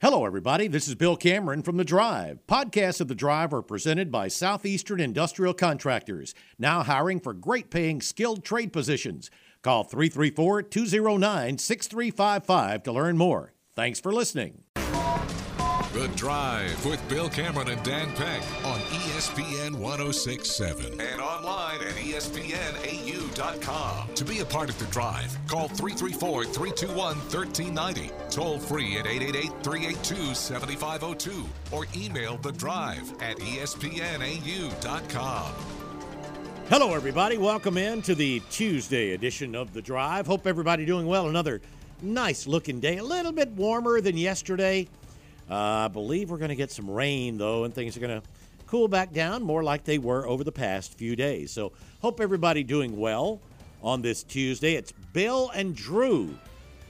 Hello, everybody. This is Bill Cameron from The Drive. Podcasts of The Drive are presented by Southeastern Industrial Contractors, now hiring for great paying skilled trade positions. Call 334 209 6355 to learn more. Thanks for listening. The Drive with Bill Cameron and Dan Peck on ESPN 1067 and online at ESPNAU.com. To be a part of The Drive, call 334 321 1390, toll free at 888 382 7502, or email The Drive at ESPNAU.com. Hello, everybody. Welcome in to the Tuesday edition of The Drive. Hope everybody doing well. Another nice looking day. A little bit warmer than yesterday. Uh, I believe we're going to get some rain, though, and things are going to cool back down more like they were over the past few days. So, hope everybody doing well on this Tuesday. It's Bill and Drew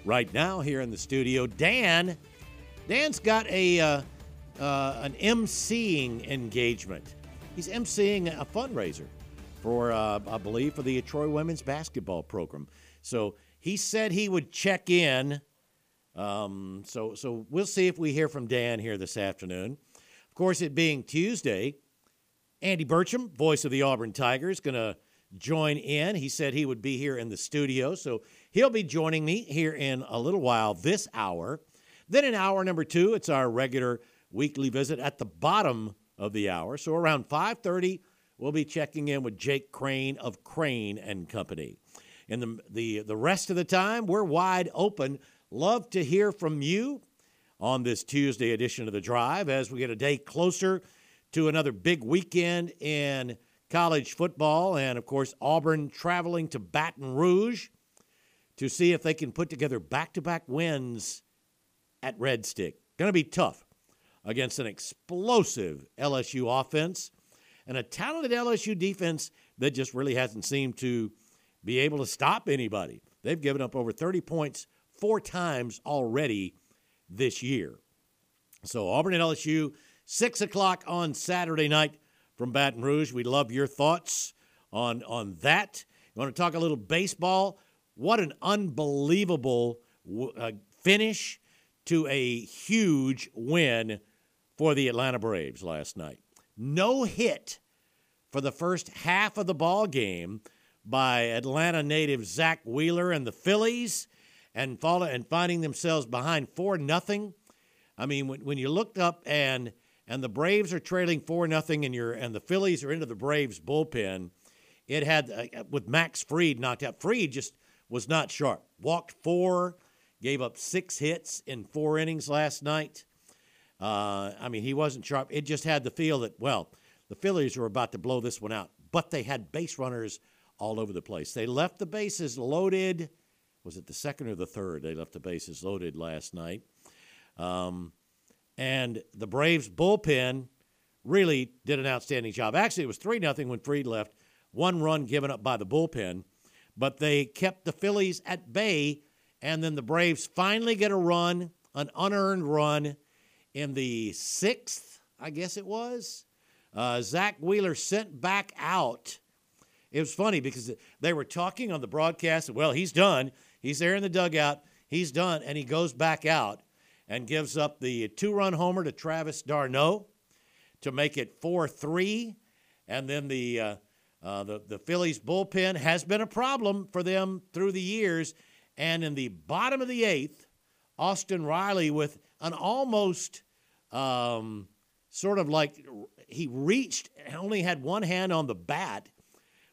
right now here in the studio. Dan, Dan's got a uh, uh, an MCing engagement. He's MCing a fundraiser for, uh, I believe, for the Troy women's basketball program. So he said he would check in. Um, so, so we'll see if we hear from Dan here this afternoon. Course, it being Tuesday, Andy Burcham, voice of the Auburn Tigers, going to join in. He said he would be here in the studio, so he'll be joining me here in a little while this hour. Then in hour number two, it's our regular weekly visit at the bottom of the hour. So around 5:30, we'll be checking in with Jake Crain of Crain and Company. And the the the rest of the time, we're wide open. Love to hear from you on this Tuesday edition of the Drive as we get a day closer to another big weekend in college football, and of course Auburn traveling to Baton Rouge to see if they can put together back-to-back wins at Red Stick. Going to be tough against an explosive LSU offense and a talented LSU defense that just really hasn't seemed to be able to stop anybody. They've given up over 30 points four times already this year. So Auburn and LSU, 6 o'clock on Saturday night from Baton Rouge. We'd love your thoughts on, on that. You want to talk a little baseball? What an unbelievable uh, finish to a huge win for the Atlanta Braves last night. No hit for the first half of the ball game by Atlanta native Zack Wheeler and the Phillies, and follow, and finding themselves behind four nothing. I mean, when, when you looked up and and the Braves are trailing four nothing, and you're and the Phillies are into the Braves bullpen, it had uh, with Max Fried knocked out. Fried just was not sharp. Walked four, gave up six hits in four innings last night. Uh, I mean, he wasn't sharp. It just had the feel that, well, the Phillies were about to blow this one out, but they had base runners all over the place. They left the bases loaded. Was it the second or the third? They left the bases loaded last night. Um, and the Braves bullpen really did an outstanding job. Actually, it was 3 0 when Fried left, one run given up by the bullpen, but they kept the Phillies at bay. And then the Braves finally get a run, an unearned run in the sixth, I guess it was. Uh, Zack Wheeler sent back out. It was funny because they were talking on the broadcast. Well, he's done. He's there in the dugout. He's done. And he goes back out and gives up the two run homer to Travis d'Arnaud to make it 4 3. And then the, uh, uh, the, the Phillies bullpen has been a problem for them through the years. And in the bottom of the eighth, Austin Riley with an almost um, sort of like he reached, only had one hand on the bat,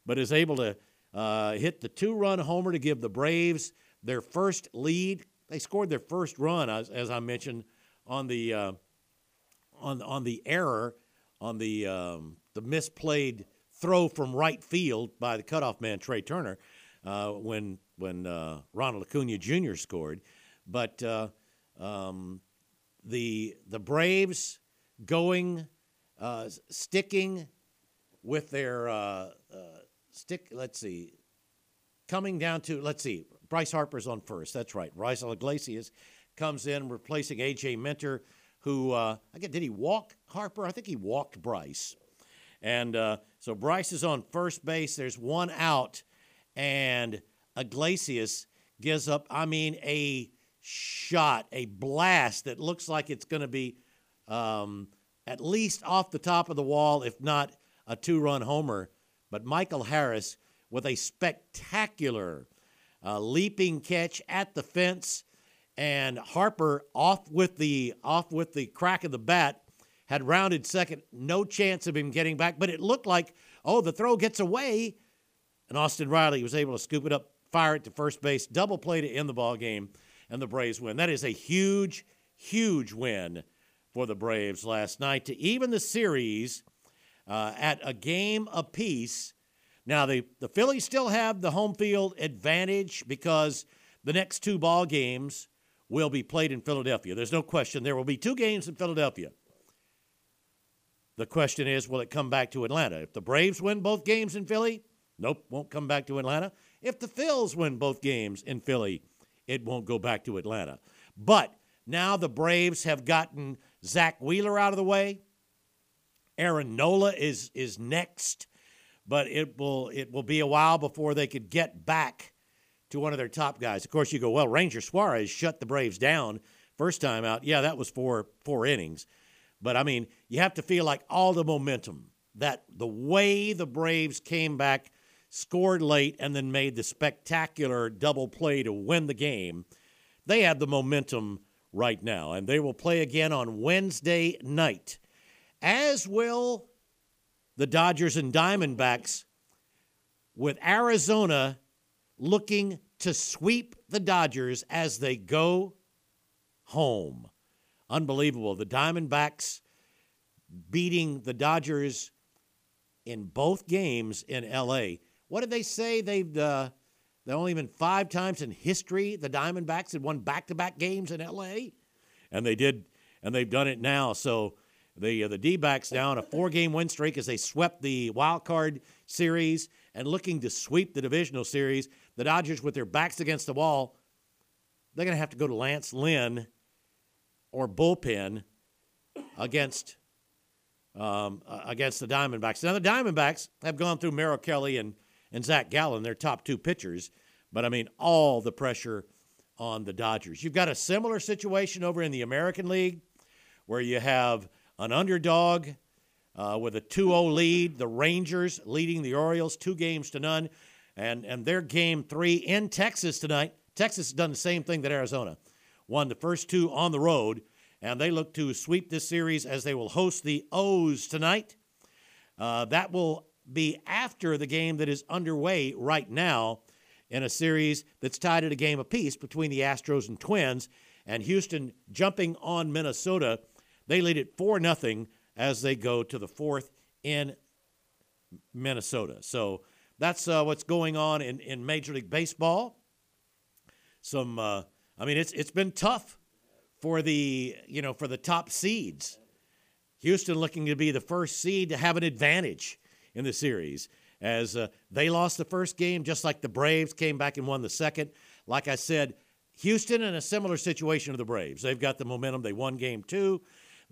but is able to uh, hit the two run homer to give the Braves their first lead. They scored their first run, as, as I mentioned, on the uh, on on the error on the um, the misplayed throw from right field by the cutoff man Trea Turner uh, when when uh, Ronald Acuna Jr. scored, but uh, um, the the Braves going sticking with their stick. Let's see, coming down to let's see. Bryce Harper's on first. That's right. Raisel Iglesias comes in replacing AJ Minter, who uh, I get did he walk Harper? I think he walked Bryce, and uh, so Bryce is on first base. There's one out, and Iglesias gives up. I mean a shot, a blast that looks like it's going to be um, at least off the top of the wall, if not a two run homer. But Michael Harris with a spectacular uh, leaping catch at the fence, and Harper off with the off with the crack of the bat had rounded second, no chance of him getting back. But it looked like oh the throw gets away, and Austin Riley was able to scoop it up, fire it to first base, double play to end the ball game, and the Braves win. That is a huge, huge win for the Braves last night to even the series uh, at a game apiece. Now the the Phillies still have the home field advantage because the next two ball games will be played in Philadelphia. There's no question there will be two games in Philadelphia. The question is, will it come back to Atlanta? If the Braves win both games in Philly, nope, won't come back to Atlanta. If the Phils win both games in Philly, it won't go back to Atlanta. But now the Braves have gotten Zack Wheeler out of the way. Aaron Nola is is next, but it will it will be a while before they could get back to one of their top guys. Of course, you go, well, Ranger Suarez shut the Braves down first time out. Yeah, that was four four innings. But I mean, you have to feel like all the momentum that the way the Braves came back, scored late, and then made the spectacular double play to win the game. They have the momentum right now, and they will play again on Wednesday night, as will the Dodgers and Diamondbacks, with Arizona looking to sweep the Dodgers as they go home. Unbelievable. The Diamondbacks beating the Dodgers in both games in LA. What did they say? They've uh, they only been five times in history the Diamondbacks had won back-to-back games in LA, and they did, and they've done it now. So the uh, the D-backs now on a four-game win streak as they swept the wild card series and looking to sweep the divisional series. The Dodgers with their backs against the wall, they're going to have to go to Lance Lynn or bullpen against um, against the Diamondbacks. Now the Diamondbacks have gone through Merrill Kelly and and Zac Gallen, their top two pitchers. But I mean, all the pressure on the Dodgers. You've got a similar situation over in the American League where you have an underdog uh, with a 2 0 lead, the Rangers leading the Orioles two games to none. And, and their game three in Texas tonight. Texas has done the same thing that Arizona won the first two on the road, and they look to sweep this series as they will host the O's tonight. Uh, that will be after the game that is underway right now in a series that's tied at a game apiece between the Astros and Twins, and Houston jumping on Minnesota. They lead it 4 0 as they go to the fourth in Minnesota. So that's uh, what's going on in, in Major League Baseball. Some, uh, I mean, it's it's been tough for the you know for the top seeds. Houston looking to be the first seed to have an advantage in the series as uh, they lost the first game, just like the Braves came back and won the second. Like I said, Houston in a similar situation to the Braves. They've got the momentum. They won game two.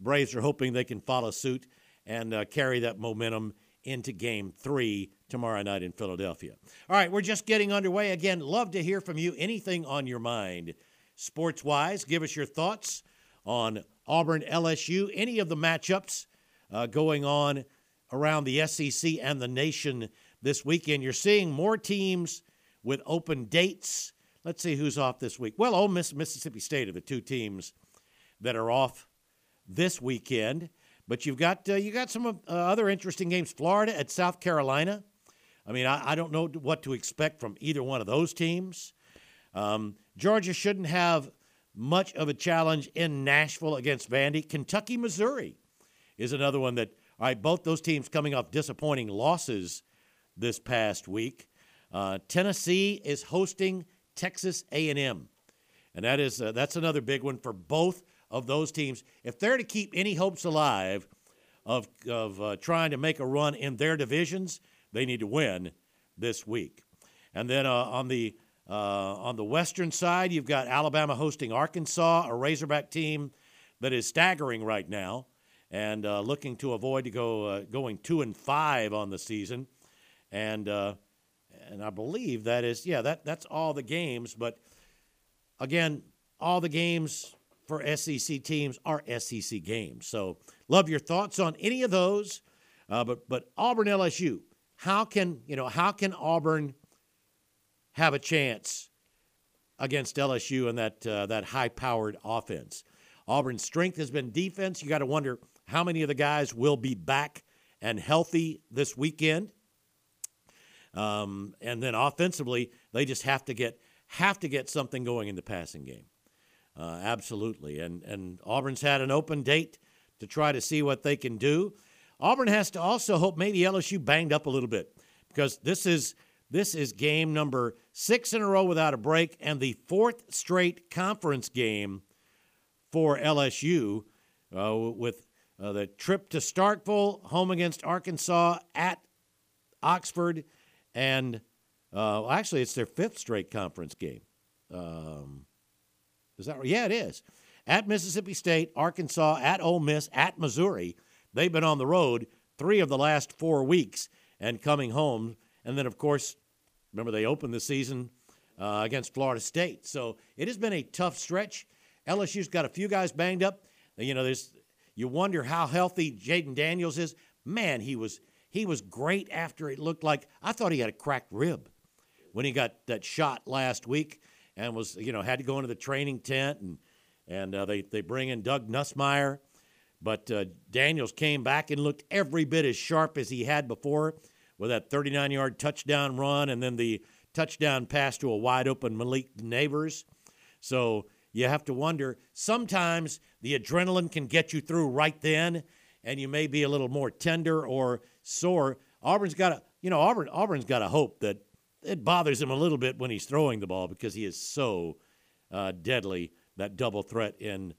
Braves are hoping they can follow suit and uh, carry that momentum into game three tomorrow night in Philadelphia. All right, we're just getting underway. Again, love to hear from you. Anything on your mind, sports wise, give us your thoughts on Auburn LSU, any of the matchups uh, going on around the SEC and the nation this weekend. You're seeing more teams with open dates. Let's see who's off this week. Well, Ole Miss, Mississippi State are the two teams that are off this weekend. But you've got uh, you got some uh, other interesting games. Florida at South Carolina. I mean, I, I, don't know what to expect from either one of those teams. Um, Georgia shouldn't have much of a challenge in Nashville against Vandy. Kentucky, Missouri is another one that all right, both those teams coming off disappointing losses this past week. Uh, Tennessee is hosting Texas A&M, and that is uh, that's another big one for both of those teams. If they're to keep any hopes alive of of uh, trying to make a run in their divisions, they need to win this week. And then uh, on the uh, on the western side, you've got Alabama hosting Arkansas, a Razorback team that is staggering right now and uh, looking to avoid to go uh, going two and five on the season, and uh, and I believe that is yeah that that's all the games. But again, all the games for SEC teams are SEC games. So, love your thoughts on any of those. Uh, but but Auburn LSU, how can you know how can Auburn have a chance against LSU and that uh, that high powered offense? Auburn's strength has been defense. You got to wonder how many of the guys will be back and healthy this weekend. Um, and then offensively, they just have to get have to get something going in the passing game. Uh, absolutely. And and Auburn's had an open date to try to see what they can do. Auburn has to also hope maybe LSU banged up a little bit because this is this is game number six in a row without a break and the fourth straight conference game for LSU uh, with uh, the trip to Starkville, home against Arkansas, at Oxford, and uh, actually it's their fifth straight conference game. Um, is that right? Yeah, it is. At Mississippi State, Arkansas, at Ole Miss, at Missouri. They've been on the road three of the last four weeks and coming home. And then, of course, remember they opened the season uh, against Florida State. So it has been a tough stretch. LSU's got a few guys banged up. You know, there's you wonder how healthy Jayden Daniels is. Man, he was he was great after it looked like I thought he had a cracked rib when he got that shot last week and was you know had to go into the training tent and and uh, they they bring in Doug Nussmeier, but uh, Daniels came back and looked every bit as sharp as he had before with that 39 yard touchdown run and then the touchdown pass to a wide open Malik Nabers. So you have to wonder sometimes the adrenaline can get you through right then and you may be a little more tender or sore. Auburn's got a you know Auburn Auburn's got a hope that it bothers him a little bit when he's throwing the ball because he is so uh, deadly that double threat in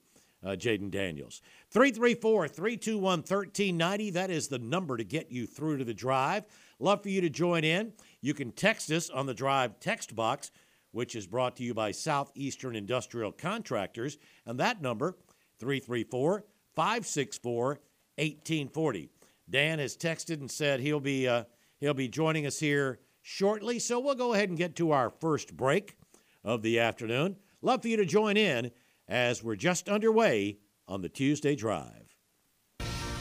uh, Jayden Daniels. 334 321 1390. That is the number to get you through to the drive. Love for you to join in. You can text us on the drive text box which is brought to you by Southeastern Industrial Contractors, and that number, 334 564 1840. Dan has texted and said he'll be, uh, he'll be joining us here shortly, so we'll go ahead and get to our first break of the afternoon. Love for you to join in as we're just underway on the Tuesday Drive.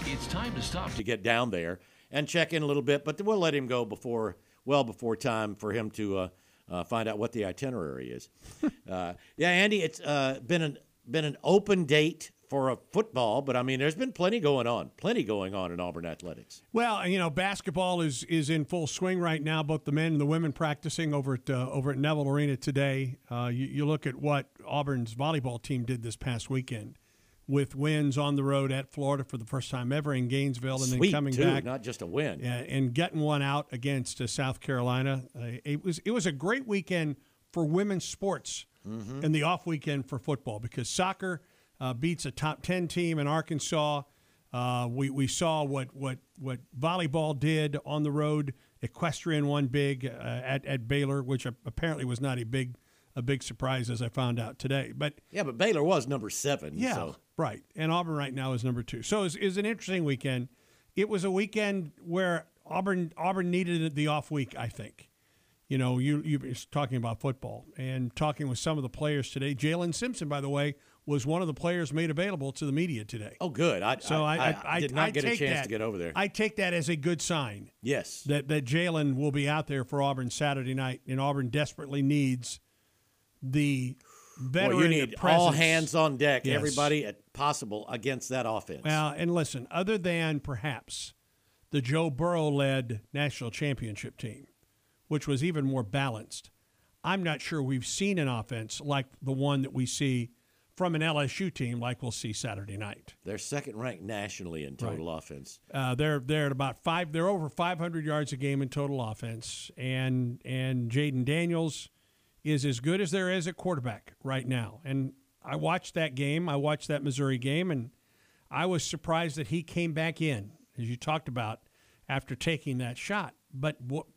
It's time to stop to get down there and check in a little bit, but we'll let him go before, well before time for him to uh, uh, find out what the itinerary is. uh, yeah, Andy, it's uh, been an been an open date for a football, but I mean, there's been plenty going on, plenty going on in Auburn athletics. Well, you know, basketball is is in full swing right now. Both the men and the women practicing over at uh, over at Neville Arena today. Uh, you, you look at what Auburn's volleyball team did this past weekend with wins on the road at Florida for the first time ever in Gainesville, and Sweet, then coming too, back, not just a win, yeah, and getting one out against uh, South Carolina. Uh, it was it was a great weekend for women's sports, mm-hmm. and the off weekend for football because soccer uh, beats a top ten team in Arkansas. Uh, we we saw what what what volleyball did on the road. Equestrian won big uh, at at Baylor, which apparently was not a big a big surprise as I found out today. But yeah, but Baylor was number seven. Yeah, so. right. And Auburn right now is number two. So it was, an interesting weekend. It was a weekend where Auburn Auburn needed the off week. I think. You know, you you talking about football and talking with some of the players today. Jaylin Simpson, by the way, was one of the players made available to the media today. Oh, good. I, so I, I, I, did not get a chance that, to get over there. I take that as a good sign. Yes. That that Jaylin will be out there for Auburn Saturday night, and Auburn desperately needs the veteran well, you need presence. all hands on deck, yes. everybody possible against that offense. Well, and listen, other than perhaps the Joe Burrow led national championship team, which was even more balanced, I'm not sure we've seen an offense like the one that we see from an LSU team like we'll see Saturday night. They're second ranked nationally in total right. offense. Uh, they're they're at about five. They're over 500 yards a game in total offense, and and Jayden Daniels is as good as there is at quarterback right now. And I watched that game. I watched that Missouri game, and I was surprised that he came back in, as you talked about, after taking that shot. But what,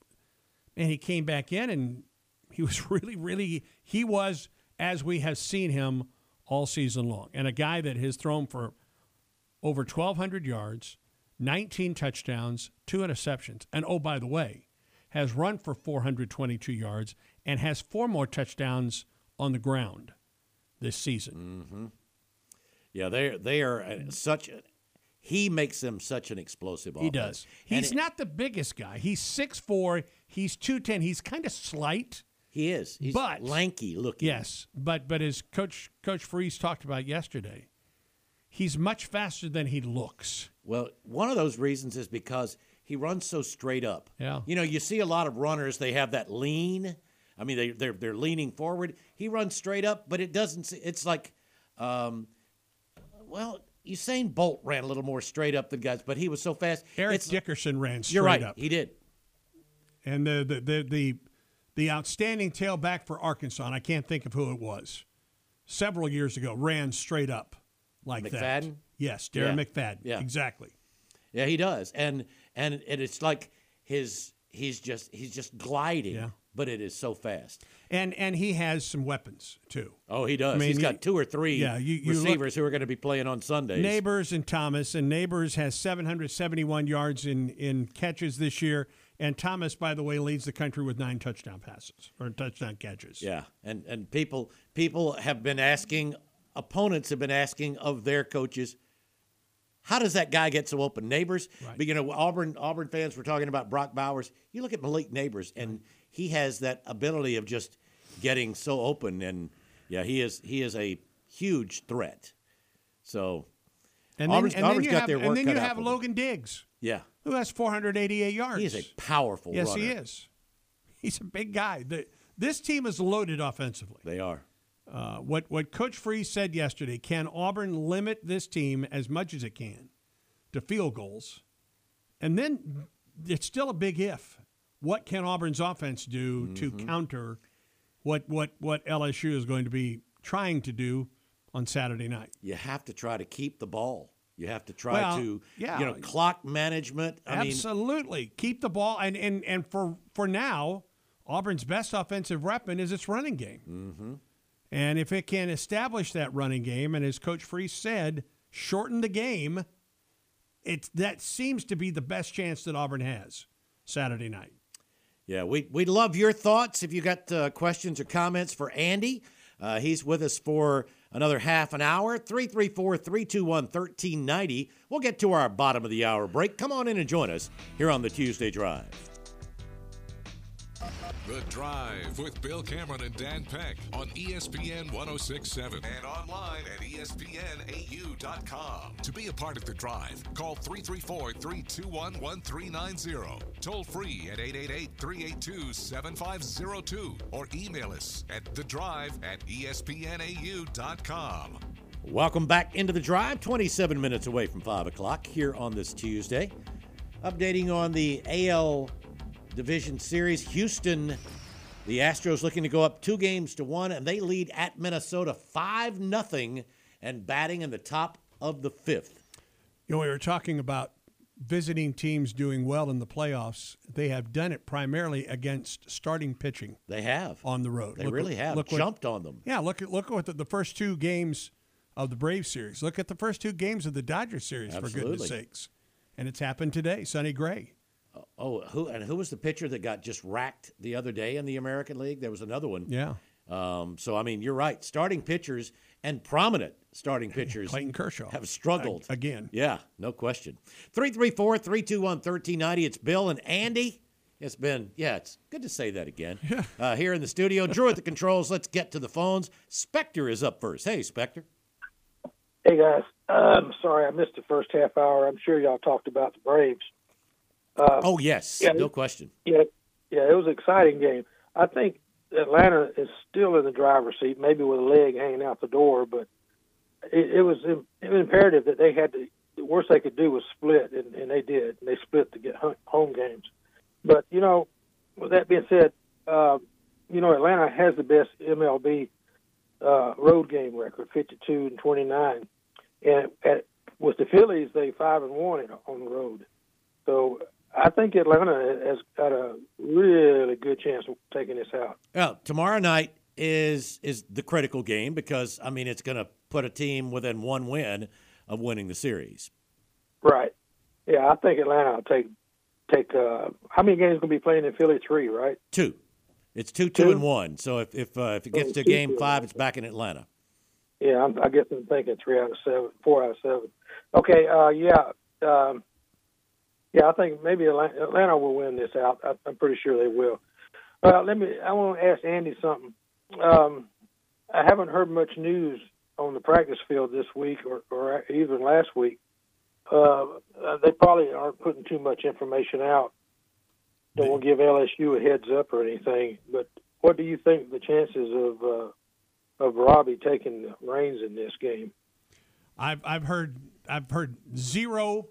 man, he came back in, and he was really, really, he was as we have seen him all season long, and a guy that has thrown for over 1,200 yards, 19 touchdowns, two interceptions, and oh by the way, has run for 422 yards and has four more touchdowns on the ground this season. Mm-hmm. Yeah, they they are uh, such. He makes them such an explosive. He does. He's it- not the biggest guy. He's 6'4", he's 210. He's kind of slight. He is. He's But- lanky looking. Yes, but but as coach coach Freeze talked about yesterday, he's much faster than he looks. Well, one of those reasons is because he runs so straight up. Yeah. You know, you see a lot of runners, they have that lean. I mean, they, they're, they're leaning forward. He runs straight up, but it doesn't, it's like, um, well, Usain Bolt ran a little more straight up than guys, but he was so fast. Eric It's- Dickerson ran straight up. You're right. up. He did. And the the, the the the outstanding tailback for Arkansas, and I can't think of who it was, several years ago, ran straight up like that. McFadden? Yes, Darren Yeah. McFadden. Yeah. exactly. Yeah, he does. And, and, and it's like his, he's just, he's just gliding, Yeah. but it is so fast. And and he has some weapons too. Oh, he does. I mean, He's got two or three yeah, you- you look- who are going to be playing on Sundays. Nabers and Thomas, and Nabers has 771 yards in in catches this year. And Thomas, by the way, leads the country with nine touchdown passes or touchdown catches. Yeah, and and people people have been asking, opponents have been asking of their coaches, how does that guy get so open? Nabers, Right. but you know Auburn Auburn fans were talking about Brock Bowers. You look at Malik Nabers, and he has that ability of just getting so open, and yeah, he is he is a huge threat. So And then, Auburn's- then Auburn's you got have, their and then you have. Logan Diggs, yeah, who has 488 yards. He's a powerful. yes, runner. he is. He's a big guy. The, this team is loaded offensively. They are. Uh, what what Coach Freeze said yesterday: Can Auburn limit this team as much as it can to field goals? And then it's still a big if. What can Auburn's offense do to Mm-hmm. counter what what what LSU is going to be trying to do on Saturday night? You have to try to keep the ball. You have to try Well, to, yeah. you know, clock management. I mean, Absolutely, keep the ball and and and for for now, Auburn's best offensive weapon is its running game. Mm-hmm. And if it can establish that running game, and as Coach Freeze said, shorten the game, it's that seems to be the best chance that Auburn has Saturday night. Yeah, we we love your thoughts. If you got uh, questions or comments for Andy, uh, he's with us for another half an hour. 334 321 1390. We'll get to our bottom of the hour break. Come on in and join us here on the Tuesday Drive. The Drive with Bill Cameron and Dan Peck on ESPN 1067 and online at ESPNAU.com. To be a part of The Drive, call 334 321 1390. Toll free at 888 382 7502 or email us at The Drive at ESPNAU.com. Welcome back into the drive, 27 minutes away from 5 o'clock here on this Tuesday. Updating on the AL Division Series, Houston, the Astros looking to go up two games to one, and they lead at Minnesota 5 nothing and batting in the top of the fifth. You know, we were talking about visiting teams doing well in the playoffs. They have done it primarily against starting pitching They have. on the road. They Look really what- have look what- jumped on them. Yeah, look at look at the, the first two games of the Braves series. Look at the first two games of the Dodgers series for goodness sakes. And it's happened today, Sonny Gray. Oh, who and who was the pitcher that got just racked the other day in the American League? There was another one. Yeah. Um, so I mean, you're right. Starting pitchers and prominent starting pitchers Clayton Kershaw have struggled Ag- again. Yeah, no question. 334 321 1390. It's Bill and Andy. It's been, yeah, it's good to say that again. Uh, here in the studio. Drew at the controls. Let's get to the phones. Spectre is up first. Hey, Spectre. Hey guys, um, sorry I missed the first half hour. I'm sure y'all talked about the Braves. Oh, yes. yeah. no question. Yeah, yeah, it was an exciting game. I think Atlanta is still in the driver's seat, maybe with a leg hanging out the door, but it, it was imperative that they had to. The worst they could do was split, and, and they did. And they split to get home games. But you know, with that being said, uh, you know Atlanta has the best MLB uh, road game record, 52 and 29, and at, with the Phillies, they five and one on the road. So I think Atlanta has got a really good chance of taking this out. Well, tomorrow night is is the critical game because I mean it's going to put a team within one win of winning the series. Right. Yeah, I think Atlanta will take take. Uh, how many games going to be playing in Philly? Three, right? Two. It's two, two, Two? and one. So if if uh, if it gets to game two. five, it's back in Atlanta. Yeah, I'm, I guess I'm thinking three out of seven, four out of seven. Okay, uh, yeah, um, yeah. I think maybe Atlanta, will win this out. I'm pretty sure they will. Uh, let me. I want to ask Andy something. Um, I haven't heard much news on the practice field this week, or, or even last week. Uh they probably aren't putting too much information out. Don't want to give LSU a heads up or anything. But what do you think the chances of uh, of Robbie taking the reins in this game? I've I've heard I've heard zero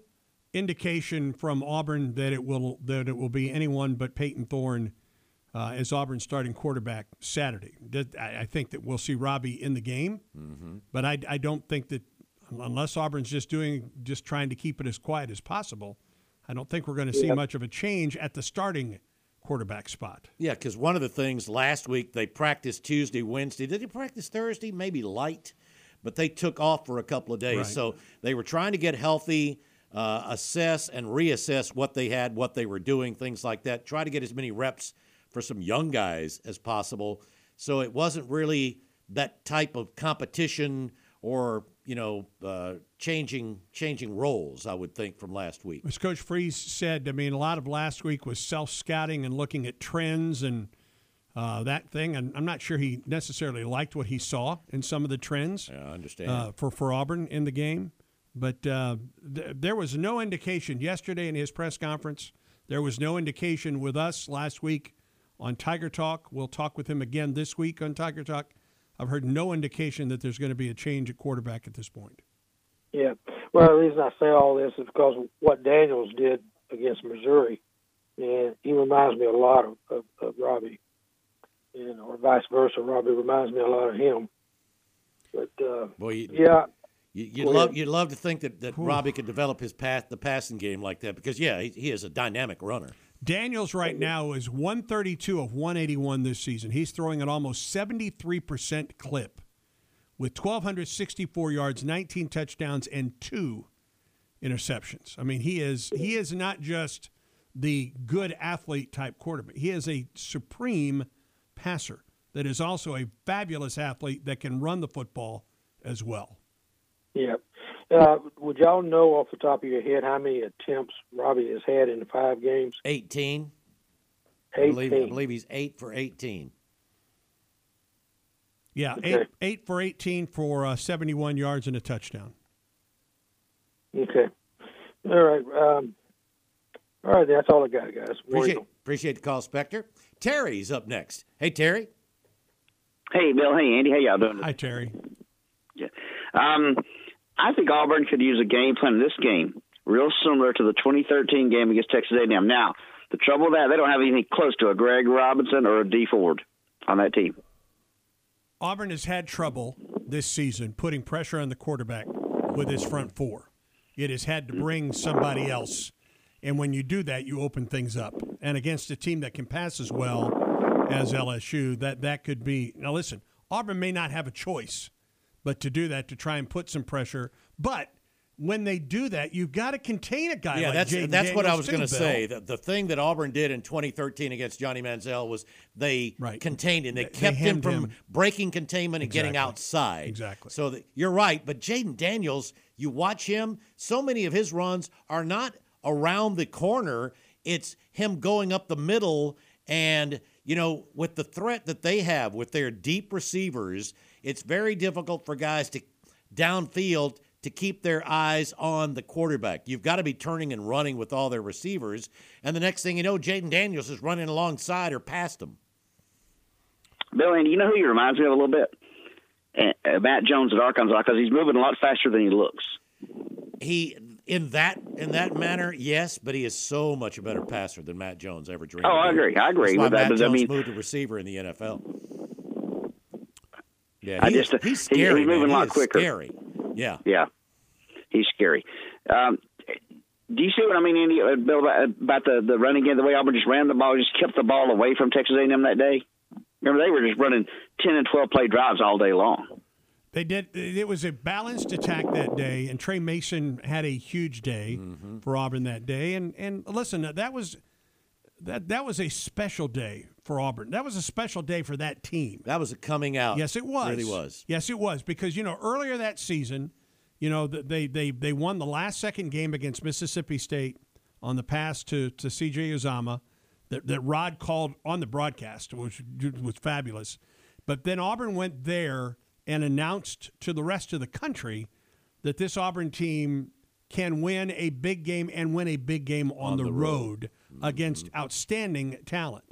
indication from Auburn that it will that it will be anyone but Payton Thorne uh, as Auburn's starting quarterback Saturday. I think that we'll see Robbie in the game, mm-hmm. but I, I don't think that unless Auburn's just doing just trying to keep it as quiet as possible, I don't think we're going to see much of a change at the starting quarterback spot. Yeah, because one of the things last week they practiced Tuesday, Wednesday. Did they practice Thursday? Maybe light, but they took off for a couple of days. Right. So they were trying to get healthy, uh, assess and reassess what they had, what they were doing, things like that. Try to get as many reps for some young guys as possible. So it wasn't really that type of competition or you know, uh, changing changing roles. I would think from last week. As Coach Freeze said, I mean, a lot of last week was self scouting and looking at trends and uh, that thing. And I'm not sure he necessarily liked what he saw in some of the trends. Yeah, I understand uh, for for Auburn in the game, but uh, th- there was no indication yesterday in his press conference. There was no indication with us last week on Tiger Talk. We'll talk with him again this week on Tiger Talk I've heard no indication that there's going to be a change at quarterback at this point. Yeah. Well, the reason I say all this is because of what Daniels did against Missouri, and he reminds me a lot of, of, of Robbie, and or vice versa. Robbie reminds me a lot of him. But uh, Boy, you, yeah, you, would love you'd love to think that, that Robbie could develop his path the passing game like that because yeah, he, he is a dynamic runner. Daniels right now is 132 of 181 this season. He's throwing at almost 73% clip with 1,264 yards, 19 touchdowns, and two interceptions. I mean, he is he is not just the good athlete type quarterback. He is a supreme passer that is also a fabulous athlete that can run the football as well. Yeah. Uh, would y'all know off the top of your head how many attempts Robbie has had in the five games? 18. 18. I believe, I believe he's 8 for 18. Yeah, okay. eight, eight for 18 for uh, 71 yards and a touchdown. Okay. All right. Um, all right, that's all I got, guys. Appreciate, appreciate the call, Spectre. Terry's up next. Hey, Terry. Hey, Bill. Hey, Andy. How y'all doing? Hi, Terry. Yeah. Um, I think Auburn could use a game plan in this game, real similar to the 2013 game against Texas A&M. Now, the trouble with that, they don't have anything close to a Greg Robinson or a Dee Ford on that team. Auburn has had trouble this season putting pressure on the quarterback with his front four. It has had to bring somebody else. And when you do that, you open things up. And against a team that can pass as well as LSU, that, that could be. Now, listen, Auburn may not have a choice but to do that to try and put some pressure. But when they do that, you've got to contain a guy yeah, like that's Jayden that's Daniels what I was going to say. The, the thing that Auburn did in 2013 against Johnny Manziel was they right. contained him. They, they kept him from him. breaking containment and exactly. getting outside. Exactly. So you're right, but Jayden Daniels, you watch him. So many of his runs are not around the corner. It's him going up the middle and you know, with the threat that they have with their deep receivers, it's very difficult for guys to downfield to keep their eyes on the quarterback. You've got to be turning and running with all their receivers. And the next thing you know, Jayden Daniels is running alongside or past them. Bill, and you know who he reminds me of a little bit? Uh, Matt Jones at Arkansas because he's moving a lot faster than he looks. He in that in that manner, yes, but he is so much a better passer than Matt Jones ever dreamed. Oh, I agree. I agree That's with why that. Matt Jones I mean, moved to receiver in the NFL. Yeah, I he's, just, he's scary. He's moving man. a lot quicker. Scary. Yeah. Yeah. He's scary. Um, do you see what I mean, Andy? Uh, Bill, about the the running game, the way Auburn just ran the ball, just kept the ball away from Texas A&M that day. Remember, they were just running ten and twelve play drives all day long. They did. It was a balanced attack that day, and Tre Mason had a huge day mm-hmm. for Auburn that day. And and listen, that was that that was a special day for Auburn. That was a special day for that team. That was a coming out. Yes, it was. Really was. Yes, it was because you know earlier that season, you know they they they won the last second game against Mississippi State on the pass to to C.J. Uzomah that, that Rod called on the broadcast, which was fabulous. But then Auburn went there and announced to the rest of the country that this Auburn team can win a big game and win a big game on, On the, the road, road. against mm-hmm. outstanding talent.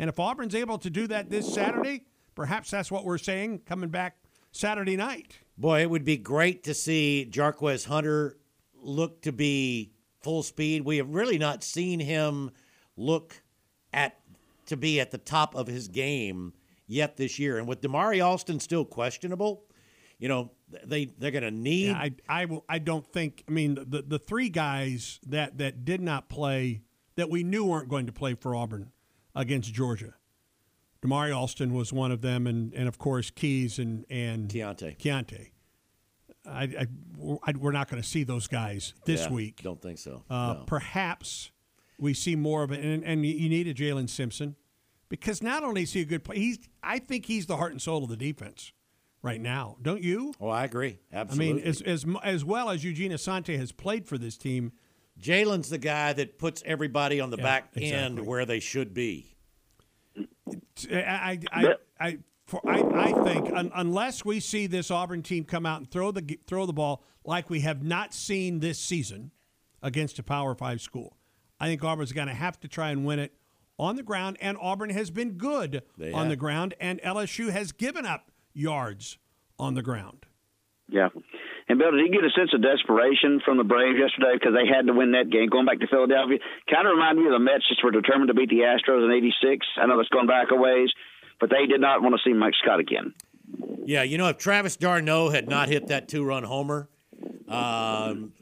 And if Auburn's able to do that this Saturday, perhaps that's what we're saying coming back Saturday night. Boy, it would be great to see Jarquez Hunter look to be full speed. We have really not seen him look at to be at the top of his game yet this year. And with Damari Alston still questionable, you know, they they're going to need Yeah, I, I, I don't think. I mean, the the three guys that that did not play that we knew weren't going to play for Auburn against Georgia. Damari Alston was one of them, and and of course Keys and and Keontae. Keontae. I, I, I we're not going to see those guys this Yeah, week. Don't think so. Uh, No. Perhaps we see more of it, and, and you need a Jaylin Simpson because not only is he a good player, he's I think he's the heart and soul of the defense right now. Don't you? Oh, I agree. Absolutely. I mean, as, as as well as Eugene Asante has played for this team, Jaylin's the guy that puts everybody on the Yeah, back exactly. end where they should be. I I I, I, for, I, I think un, unless we see this Auburn team come out and throw the throw the ball like we have not seen this season against a Power Five school, I think Auburn's going to have to try and win it on the ground. And Auburn has been good They on have. the ground, and LSU has given up yards on the ground. Yeah. And Bill, did you get a sense of desperation from the Braves yesterday because they had to win that game going back to Philadelphia? Kind of reminded me of the Mets just were determined to beat the Astros in '86. I know that's going back a ways, but they did not want to see Mike Scott again. Yeah, you know, if Travis d'Arnaud had not hit that two-run homer, um,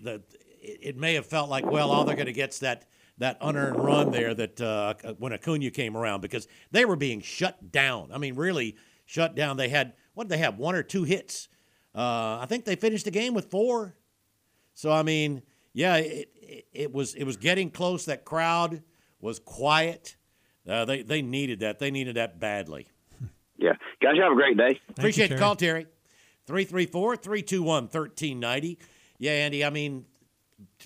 it, may have felt like, well, all they're going to get's that that unearned run there that uh, when Acuna came around because they were being shut down. I mean, really shut down. They had what did they have? One or two hits. Uh, I think they finished the game with four. So I mean, yeah, it, it, it was it was getting close. That crowd was quiet. Uh, they they needed that. They needed that badly. Yeah, guys, you have a great day. Appreciate you, the call, Terry. 334 321 1390. Yeah, Andy, I mean,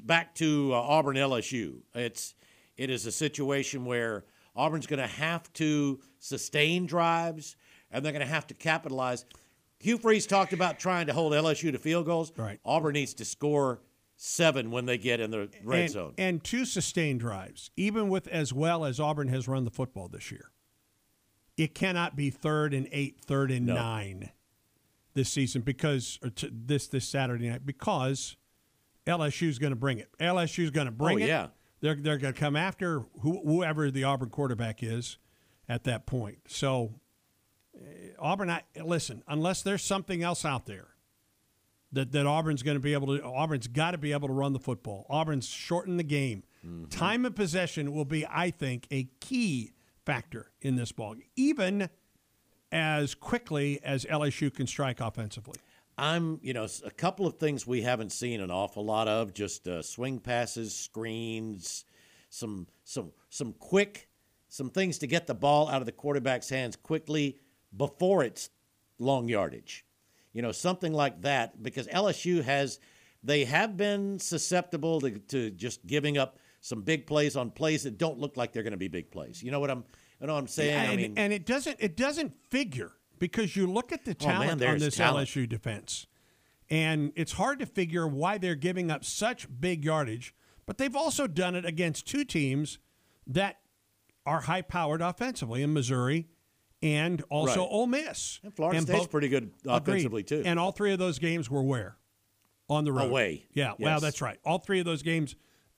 back to uh, Auburn LSU. It's it is a situation where Auburn's going to have to sustain drives and they're going to have to capitalize. Hugh Freeze talked about trying to hold LSU to field goals. Right. Auburn needs to score seven when they get in the red and, zone. and two sustained drives, even with as well as Auburn has run the football this year. It cannot be third and eight, third and No. nine this season because or t- this this Saturday night because LSU's going to bring it. LSU's going to oh, bring Oh, it. yeah. They're they're going to come after who, whoever the Auburn quarterback is at that point. So Auburn, I, listen, unless there's something else out there that, that Auburn's going to be able to. Auburn's got to be able to run the football. Auburn's shortened the game. Time of possession will be, I think, a key factor in this ball, game, even as quickly as LSU can strike offensively. I'm, you know, a couple of things we haven't seen an awful lot of, just uh, swing passes, screens, some some some quick, some things to get the ball out of the quarterback's hands quickly before it's long yardage. You know, something like that because LSU has they have been susceptible to, to just giving up some big plays on plays that don't look like they're going to be big plays. You know what I'm you know what I'm saying? I and, mean, and it doesn't it doesn't figure because you look at the Oh, man, talent on this talent. LSU defense, and it's hard to figure why they're giving up such big yardage. But they've also done it against two teams that are high powered offensively in Missouri and also Right. Ole Miss. And Florida And State's both- pretty good Agreed. offensively too. And all three of those games were where? On the road. Away. Yeah, well, that's right. All three of those games.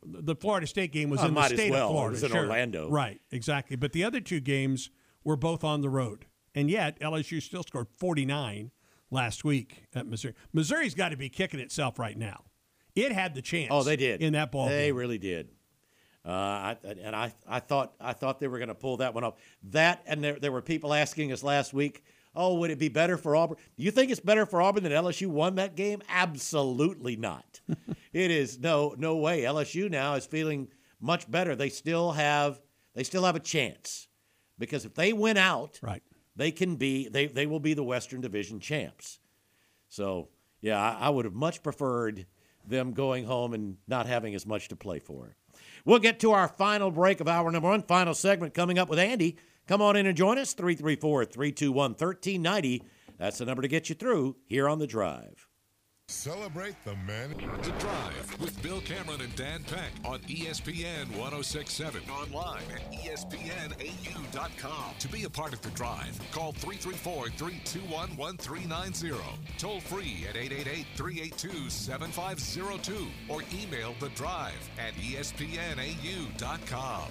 The Florida State game was Well, in the state well. of It Florida. was in sure. Orlando. Right, exactly. But the other two games were both on the road. And yet, LSU still scored 49 last week at Missouri. Missouri's got to be kicking itself right now. It had the chance. Oh, they did in that ball. They game. really did. Uh, I, and I, I thought, I thought they were going to pull that one off. That, and there, there were people asking us last week, "Oh, would it be better for Auburn? Do you think it's better for Auburn that LSU won that game? Absolutely not. it is no, no way. LSU now is feeling much better. They still have, they still have a chance because if they win out, Right. they can be they they will be the Western Division champs. So yeah, I, I would have much preferred them going home and not having as much to play for. We'll get to our final break of hour number one, final segment coming up with Andy. Come on in and join us, 334 321 1390. That's the number to get you through here on The Drive. Celebrate the man. The Drive with Bill Cameron and Dan Peck on ESPN 1067. Online at ESPNAU.com. To be a part of The Drive, call 334 321 1390. Toll free at 888 382 7502 or email The Drive at ESPNAU.com.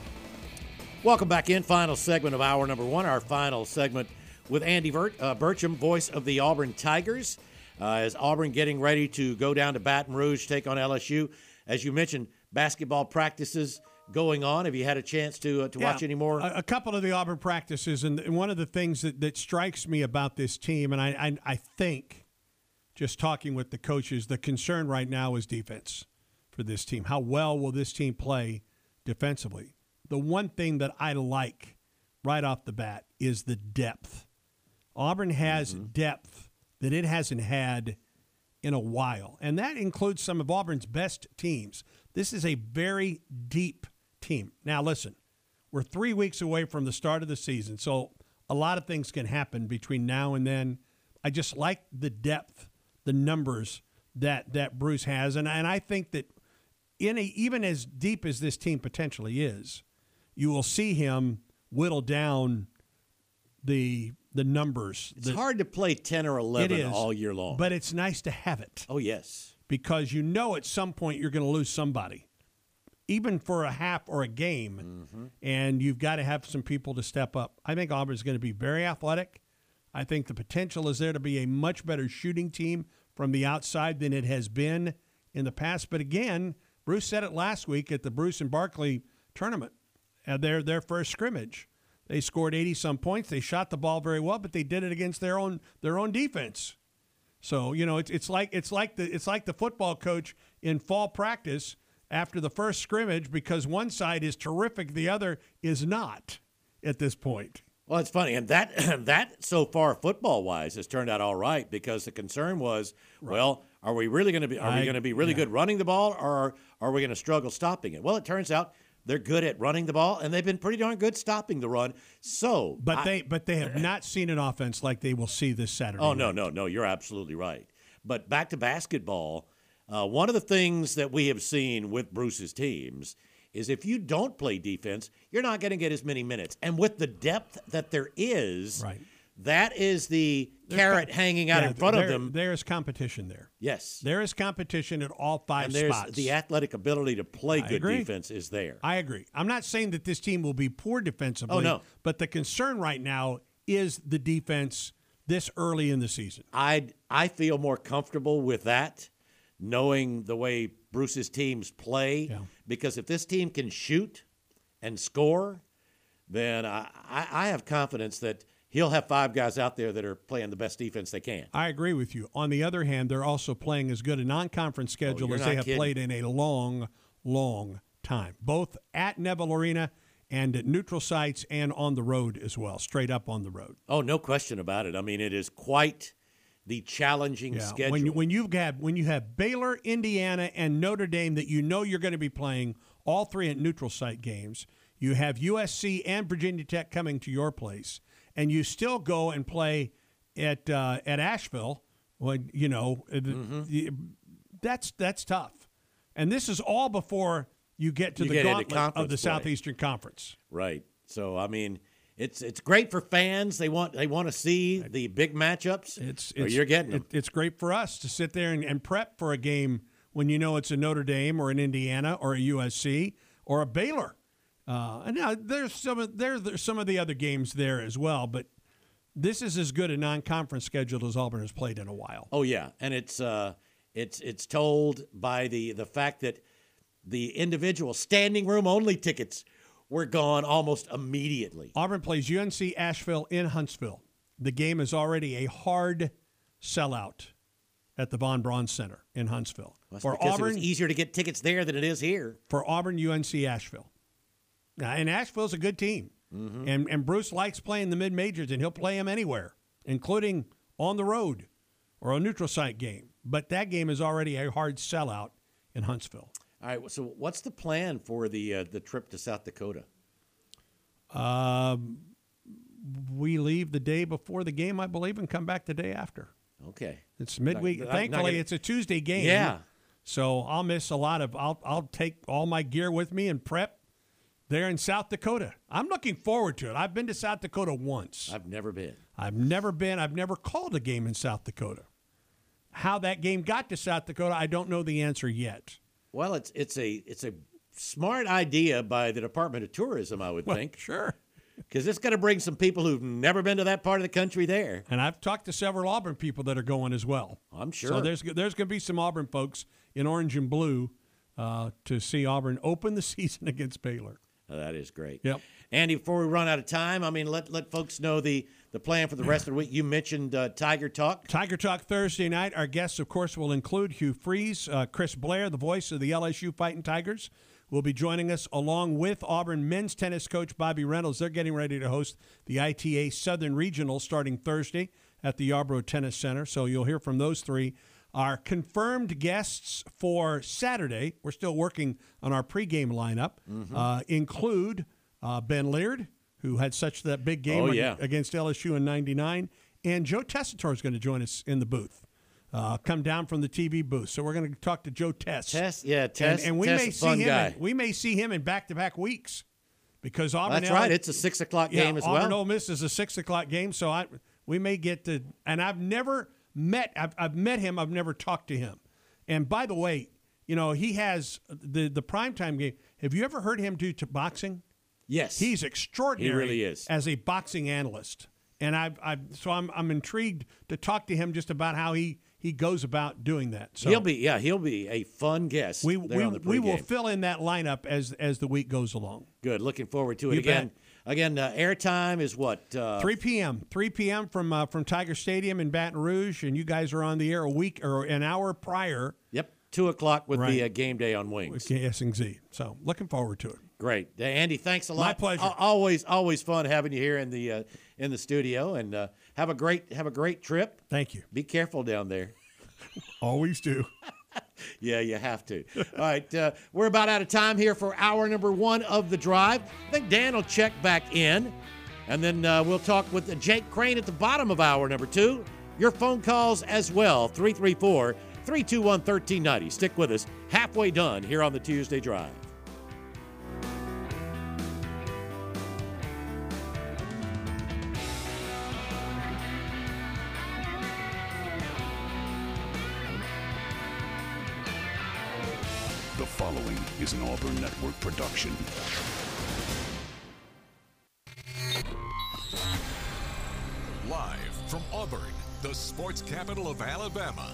Welcome back in. Final segment of hour number one. Our final segment with Andy Burt, uh, Burcham, voice of the Auburn Tigers. Uh, as Auburn getting ready to go down to Baton Rouge, take on LSU. As you mentioned, basketball practices going on. Have you had a chance to uh, to watch any more? A, a couple of the Auburn practices, and, and one of the things that, that strikes me about this team, and I, I, I think, just talking with the coaches, the concern right now is defense for this team. How well will this team play defensively? The one thing that I like right off the bat is the depth. Auburn has depth that it hasn't had in a while, and that includes some of Auburn's best teams. This is a very deep team. Now, listen, we're three weeks away from the start of the season, so a lot of things can happen between now and then. I just like the depth, the numbers that that Bruce has, and and I think that in a even as deep as this team potentially is, you will see him whittle down the the numbers. it's the- hard to play 10 or 11 it is all year long. but it's nice to have it oh, yes. because you know at some point you're going to lose somebody, even for a half or a game, Mm-hmm. and you've got to have some people to step up. I think Auburn's going to be very athletic. I think the potential is there to be a much better shooting team from the outside than it has been in the past. But again, Bruce said it last week at the Bruce and Barkley tournament, at their their first scrimmage. They scored 80 some points. They shot the ball very well, but they did it against their own their own defense. So you know, it's it's like it's like the it's like the football coach in fall practice after the first scrimmage because one side is terrific, the other is not at this point. Well, it's funny, and that that so far football wise has turned out all right because the concern was, well, are we really going to be are we going to be really yeah. good running the ball, or are, are we going to struggle stopping it? Well, it turns out they're good at running the ball, and they've been pretty darn good stopping the run. So, But I- they but they have not seen an offense like they will see this Saturday. oh no, night. no, no, you're absolutely right. But back to basketball, uh, one of the things that we have seen with Bruce's teams is if you don't play defense, you're not going to get as many minutes, and with the depth that there is, Right. That is the carrot hanging out Yeah, in front of them. There is competition there. Yes. There is competition at all five and there's spots. the athletic ability to play I good agree. defense is there. I agree. I'm not saying that this team will be poor defensively. Oh, no. But the concern right now is the defense this early in the season. I I feel more comfortable with that, knowing the way Bruce's teams play. Yeah. Because if this team can shoot and score, then I, I have confidence that he'll have five guys out there that are playing the best defense they can. I agree with you. On the other hand, they're also playing as good a non-conference oh, schedule Oh, as they have kidding. played in a long, long time, both at Neville Arena and at neutral sites and on the road as well, straight up on the road. Oh, no question about it. I mean, it is quite the challenging Yeah, schedule. when you when you've got when you have Baylor, Indiana, and Notre Dame that you know you're going to be playing all three at neutral site games. You have USC and Virginia Tech coming to your place, and you still go and play at uh, at Asheville. When you know uh, Mm-hmm. that's that's tough, and this is all before you get to You the get gauntlet of the play. Southeastern Conference. Right. So I mean, it's it's great for fans. They want they want to see the big matchups. It's, it's you're getting them. it- it's great for us to sit there and, and prep for a game when you know it's a Notre Dame or an Indiana or a USC or a Baylor. Uh, and now there's some of there, there's some of the other games there as well, but this is as good a non-conference schedule as Auburn has played in a while. Oh yeah, and it's uh, it's it's told by the the fact that the individual standing room only tickets were gone almost immediately. Auburn plays UNC Asheville in Huntsville. The game is already a hard sellout at the Von Braun Center in Huntsville. That's for Auburn, easier to get tickets there than it is here. for Auburn, UNC Asheville. Now, and Asheville's a good team. Mm-hmm. And and Bruce likes playing the mid majors, and he'll play him anywhere, including on the road or a neutral site game. But that game is already a hard sellout in Huntsville. All right. So, what's the plan for the uh, the trip to South Dakota? Um, we leave the day before the game, I believe, and come back the day after. Okay. It's midweek. Not- Thankfully, not gonna- it's a Tuesday game. Yeah. So I'll miss a lot of. I'll I'll take all my gear with me and prep there in South Dakota. I'm looking forward to it. I've been to South Dakota once. I've never been. I've never been. I've never called a game in South Dakota. How that game got to South Dakota, I don't know the answer yet. Well, it's it's a it's a smart idea by the Department of Tourism, I would Well, think, sure. because it's going to bring some people who've never been to that part of the country there. And I've talked to several Auburn people that are going as well. I'm sure. So there's there's going to be some Auburn folks in orange and blue uh, to see Auburn open the season against Baylor. Oh, that is great. Yep. Andy, before we run out of time, I mean, let let folks know the the plan for the rest of the week. You mentioned uh, Tiger Talk. Tiger Talk Thursday night. Our guests, of course, will include Hugh Freeze, uh, Chris Blair, the voice of the LSU Fighting Tigers, will be joining us along with Auburn men's tennis coach Bobby Reynolds. They're getting ready to host the ITA Southern Regional starting Thursday at the Yarborough Tennis Center. So you'll hear from those three. Our confirmed guests for Saturday, we're still working on our pregame lineup, uh, include uh, Ben Leard, who had such that big game Oh, yeah. against LSU in 99. And Joe Tessitore is going to join us in the booth, uh, come down from the TV booth. So we're going to talk to Joe Tess. Tess, yeah, Tess. and we Tess may see him. In, we may see him in back-to-back weeks because Auburn. That's L- right. It's a six o'clock yeah, game as Auburn well. Ole Miss is a six o'clock game, so I we may get to. And I've never met. I've, I've met him. I've never talked to him. And by the way, you know he has the the primetime game. Have you ever heard him do to boxing? yes, He's extraordinary. He really is. as a boxing analyst, and I've, I've so I'm I'm intrigued to talk to him just about how he he goes about doing that. So he'll be yeah he'll be a fun guest. we there we, on the we will fill in that lineup as as the week goes along. Good. Looking forward to it You again. bet. Again, uh, airtime is what uh, 3 p.m. 3 p.m. from uh, from Tiger Stadium in Baton Rouge, and you guys are on the air a week or an hour prior Yep, two o'clock with Right. the uh, game day on Wings. with Z. So looking forward to it. Great, Andy. Thanks a lot. My pleasure. Al- always, always fun having you here in the uh, in the studio, and uh, have a great have a great trip. Thank you. Be careful down there. Always do. Yeah, you have to. All right, uh, we're about out of time here for hour number one of the drive. I think Dan will check back in, and then uh, we'll talk with Jake Crain at the bottom of hour number two. Your phone calls as well 334 321 1390. Stick with us. Halfway done here on the Tuesday Drive. Network production. Live from Auburn, the sports capital of Alabama,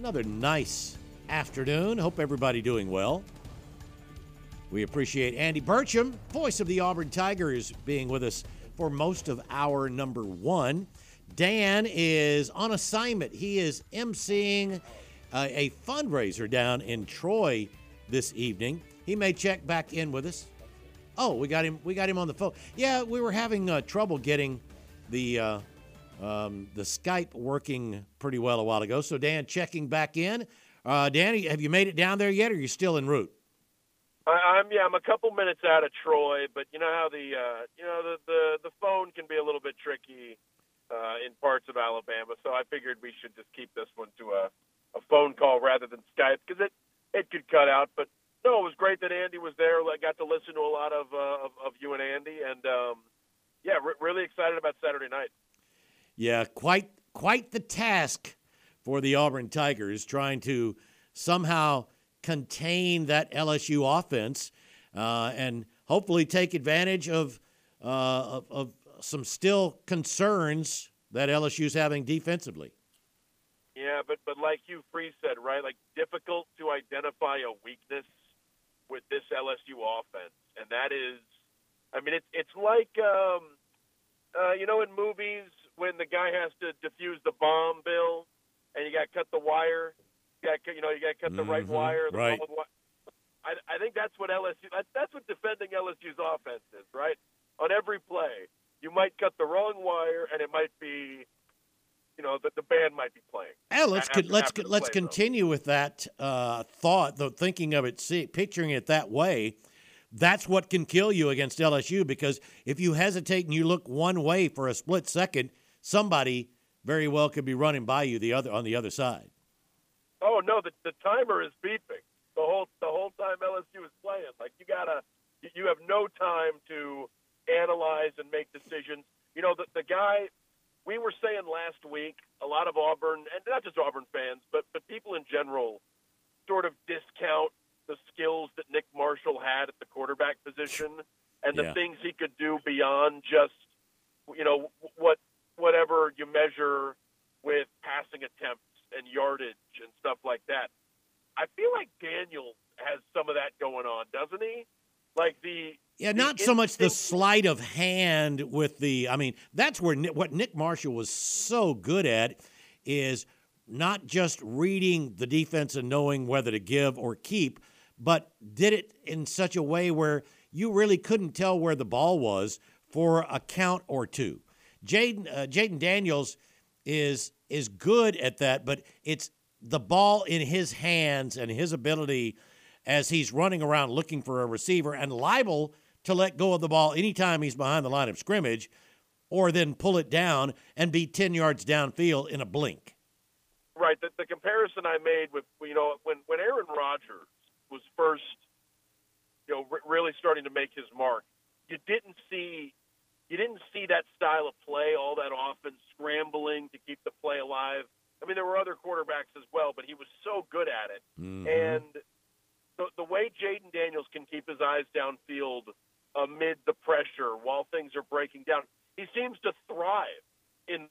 Another nice afternoon. Hope everybody doing well. We appreciate Andy Burcham, voice of the Auburn Tigers, being with us for most of our number one. Dan is on assignment. He is emceeing uh, a fundraiser down in Troy this evening. He may check back in with us. Oh, we got him. We got him on the phone. Yeah, we were having uh, trouble getting the uh, um, the Skype working pretty well a while ago. So Dan checking back in. Uh, Danny, have you made it down there yet, or are you still en route? I, I'm yeah, I'm a couple minutes out of Troy, but you know how the uh, you know the, the the phone can be a little bit tricky uh, in parts of Alabama, so I figured we should just keep this one to a, a phone call rather than Skype because it it could cut out. But no, it was great that Andy was there. I got to listen to a lot of uh, of, of you and Andy, and um, yeah, re- really excited about Saturday night. Yeah, quite quite the task for the Auburn Tigers trying to somehow contain that LSU offense uh, and hopefully take advantage of uh, of, of some still concerns that LSU's having defensively. Yeah, but but like Hugh Freeze said, right? Like difficult to identify a weakness with this LSU offense, and that is, I mean, it's it's like um, uh, you know in movies when the guy has to defuse the bomb, Bill, and you got to cut the wire, you got you know you got to cut the right Mhm, wire, the right. wrong wi- I, I think that's what LSU. That's what defending LSU's offense is, right? On every play, you might cut the wrong wire, and it might be, you know, that the band might be playing. Yeah, let's after- con- let's after let's play, though. continue with that uh, thought, though, thinking of it, see, picturing it that way. That's what can kill you against LSU because if you hesitate and you look one way for a split second, somebody very well could be running by you the other on the other side. Oh no, the the timer is beeping the whole the whole time LSU is playing. Like you gotta, you- have no time to analyze and make decisions. You know, the the guy we were saying last week, a lot of Auburn and not just Auburn fans, but but people in general, sort of discount the skills that Nick Marshall had at the quarterback position and the Yeah. things he could do beyond just, you know, what whatever you measure with passing attempts and yardage and stuff like that. I feel like Daniel has some of that going on, doesn't he? Like the Yeah, the not so much the sleight of hand with the. I mean, that's where what Nick Marshall was so good at is not just reading the defense and knowing whether to give or keep, but did it in such a way where you really couldn't tell where the ball was for a count or two. Jayden uh, Jayden Daniels is is good at that, but it's the ball in his hands and his ability as he's running around looking for a receiver and liable to let go of the ball anytime he's behind the line of scrimmage or then pull it down and be 10 yards downfield in a blink. right. The, the comparison I made with you know when when Aaron Rodgers was first, you know, re- really starting to make his mark, you didn't see you didn't see that style of play all that often, scrambling to keep the play alive. I mean, there were other quarterbacks as well, but he was so good at it. Mm-hmm. And the, the way Jayden Daniels can keep his eyes downfield amid the pressure while things are breaking down, he seems to thrive in.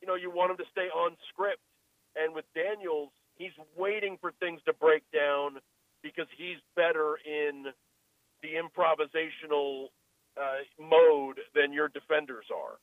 You know, you want him to stay on script, and with Daniels, he's waiting for things to break down because he's better in the improvisational uh, mode than your defenders are.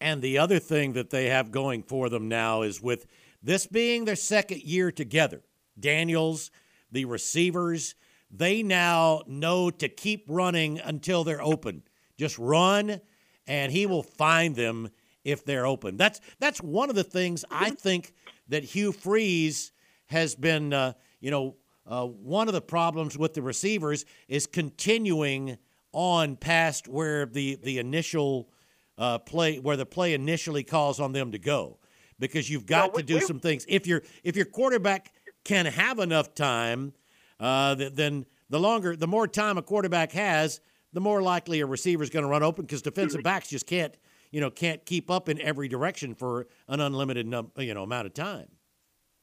And the other thing that they have going for them now is with this being their second year together, Daniels, the receivers, they now know to keep running until they're open. Just run, and he will find them if they're open. That's that's one of the things I think that Hugh Freeze has been, uh, you know, uh, one of the problems with the receivers is continuing on past where the the initial uh, play where the play initially calls on them to go because you've got to do we- some things. If your if your quarterback can have enough time, uh, then the longer the more time a quarterback has, the more likely a receiver is going to run open because defensive backs just can't you know can't keep up in every direction for an unlimited num- you know amount of time.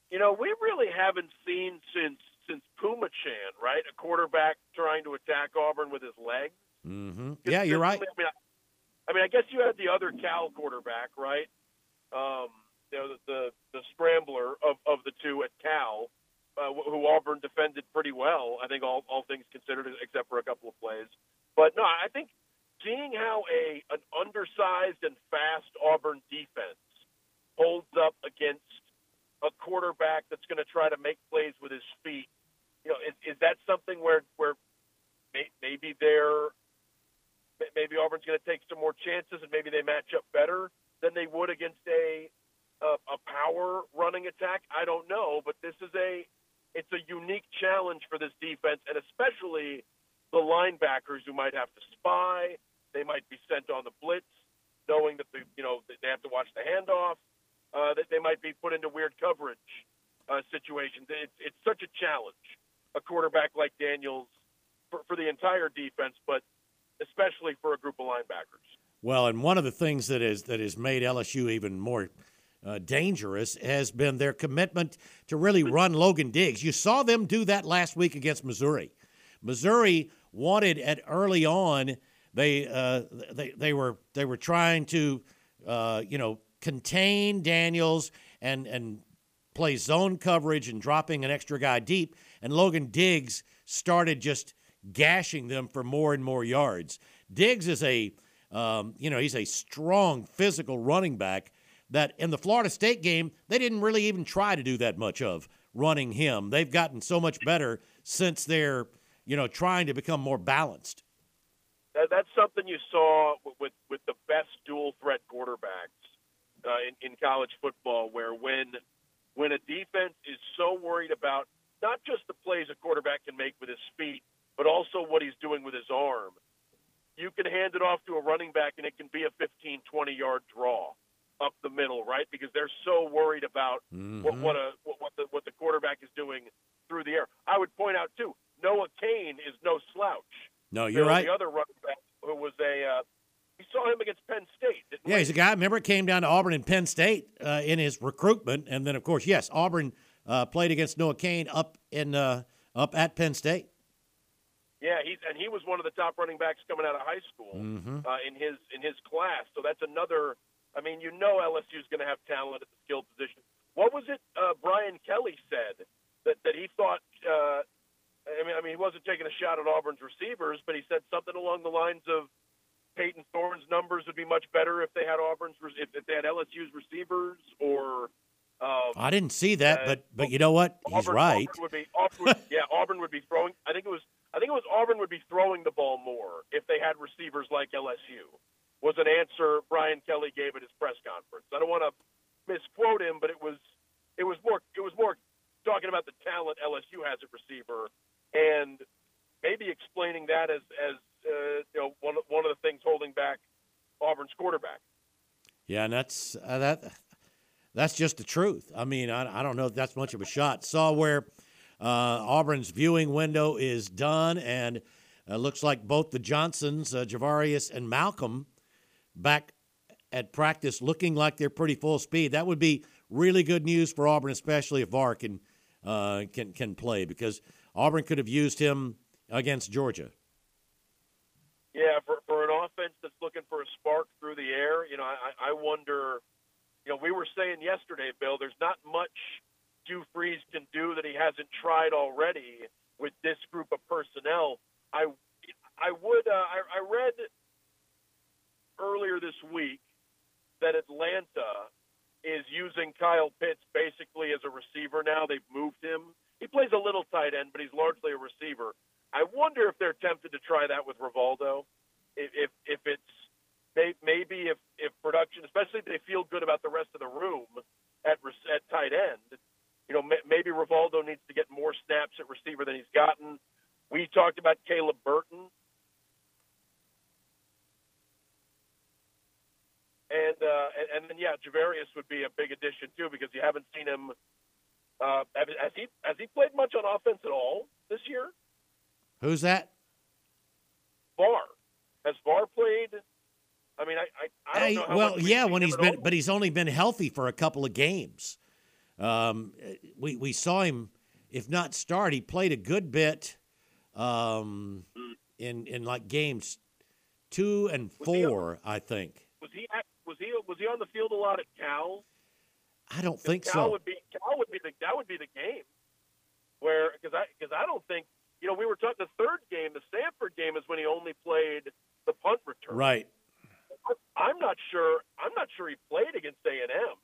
You know, we really haven't seen since since Puma Chan, right? A quarterback trying to attack Auburn with his legs. hmm Yeah, you're right. I mean, I, I mean, I guess you had the other Cal quarterback, right? Um, you know, the the, the scrambler of, of the two at Cal, uh, who Auburn defended pretty well. I think all all things considered, except for a couple of plays. But no, I think seeing how a an undersized and fast Auburn defense holds up against a quarterback that's going to try to make plays with his feet, you know, is, is that something where where may, maybe they're maybe Auburn's going to take some more chances and maybe they match up better than they would against a a, a power running attack. I don't know, but this is a it's a unique challenge for this defense, and especially the linebackers who might have to spy. They might be sent on the blitz, knowing that the you know they have to watch the handoff. Uh, that they might be put into weird coverage uh, situations. It's it's such a challenge. A quarterback like Daniels for, for the entire defense, but especially for a group of linebackers. Well, and one of the things that is that has made LSU even more uh, dangerous has been their commitment to really run Logan Diggs. You saw them do that last week against Missouri. Missouri wanted at early on. They uh, they they were they were trying to uh, you know contain Daniels and and play zone coverage and dropping an extra guy deep. And Logan Diggs started just gashing them for more and more yards. Diggs is a um, you know he's a strong physical running back that in the Florida State game they didn't really even try to do that much of running him. They've gotten so much better since they're you know trying to become more balanced that's something you saw with with the best dual threat quarterbacks uh, in, in college football, where when when a defense is so worried about not just the plays a quarterback can make with his feet, but also what he's doing with his arm, you can hand it off to a running back and it can be a 15, 20 yard draw up the middle, right? Because they're so worried about mm-hmm. what, what a what, what the what the quarterback is doing through the air. I would point out too, Noah Cain is no slouch. No, you're right. The other running back who was a. Uh, we saw him against Penn State. yeah, we? he's a guy. Remember, it came down to Auburn and Penn State uh, in his recruitment, and then of course, yes, Auburn uh, played against Noah Cain up in uh, up at Penn State. Yeah, he's and he was one of the top running backs coming out of high school mm-hmm. uh, in his in his class. So that's another. I mean, you know, LSU is going to have talent at the skill position. What was it uh, Brian Kelly said that that he thought uh, I mean, I mean, he wasn't taking a shot at Auburn's receivers, but he said something along the lines of Payton Thorne's numbers would be much better if they had Auburn's if, if they had LSU's receivers or. Um, I didn't see that, uh, but but you know what? He's Auburn, right. Auburn would be, Auburn would, yeah, Auburn would be throwing. I think it was I think it was Auburn would be throwing the ball more if they had receivers like LSU. Was an answer Brian Kelly gave at his press conference. I don't want to misquote him, but it was it was more it was more talking about the talent LSU has at receiver and maybe explaining that as as uh, you know one one of the things holding back Auburn's quarterback. Yeah, and that's uh, that. That's just the truth. I mean, I, I don't know if that's much of a shot. Saw where uh, Auburn's viewing window is done, and uh, looks like both the Johnsons, uh, Ja'Varrius and Malcolm, back at practice, looking like they're pretty full speed. That would be really good news for Auburn, especially if VAR can uh, can can play, because Auburn could have used him against Georgia. Yeah, for, for an offense that's looking for a spark through the air, you know, I, I wonder. You know, we were saying yesterday, Bill. There's not much Freeze can do that he hasn't tried already with this group of personnel. I, I would. Uh, I, I read earlier this week that Atlanta is using Kyle Pitts basically as a receiver now. They've moved him he plays a little tight end, but he's largely a receiver. I wonder if they're tempted to try that with Rivaldo. If if, if it's maybe if if production, especially if they feel good about the rest of the room at at tight end, you know, maybe Rivaldo needs to get more snaps at receiver than he's gotten. We talked about Caleb Burton. And, uh, and and then yeah, Ja'Varrius would be a big addition too because you haven't seen him uh, has he has he played much on offense at all this year? Who's that? VAR. Has VAR played? I mean, I, I, I don't know. well, yeah, when he's been, but he's only been healthy for a couple of games. Um, we we saw him, if not start, he played a good bit um, in in like games two and four, I think. Was he was he was he on the field a lot at Cal? I don't think Cal so. Would be, Cal would be the that would be the game where because I because I don't think you know we were talking the third game the Stanford game is when he only played the punt return. Right. I'm not sure. I'm not sure he played against A and M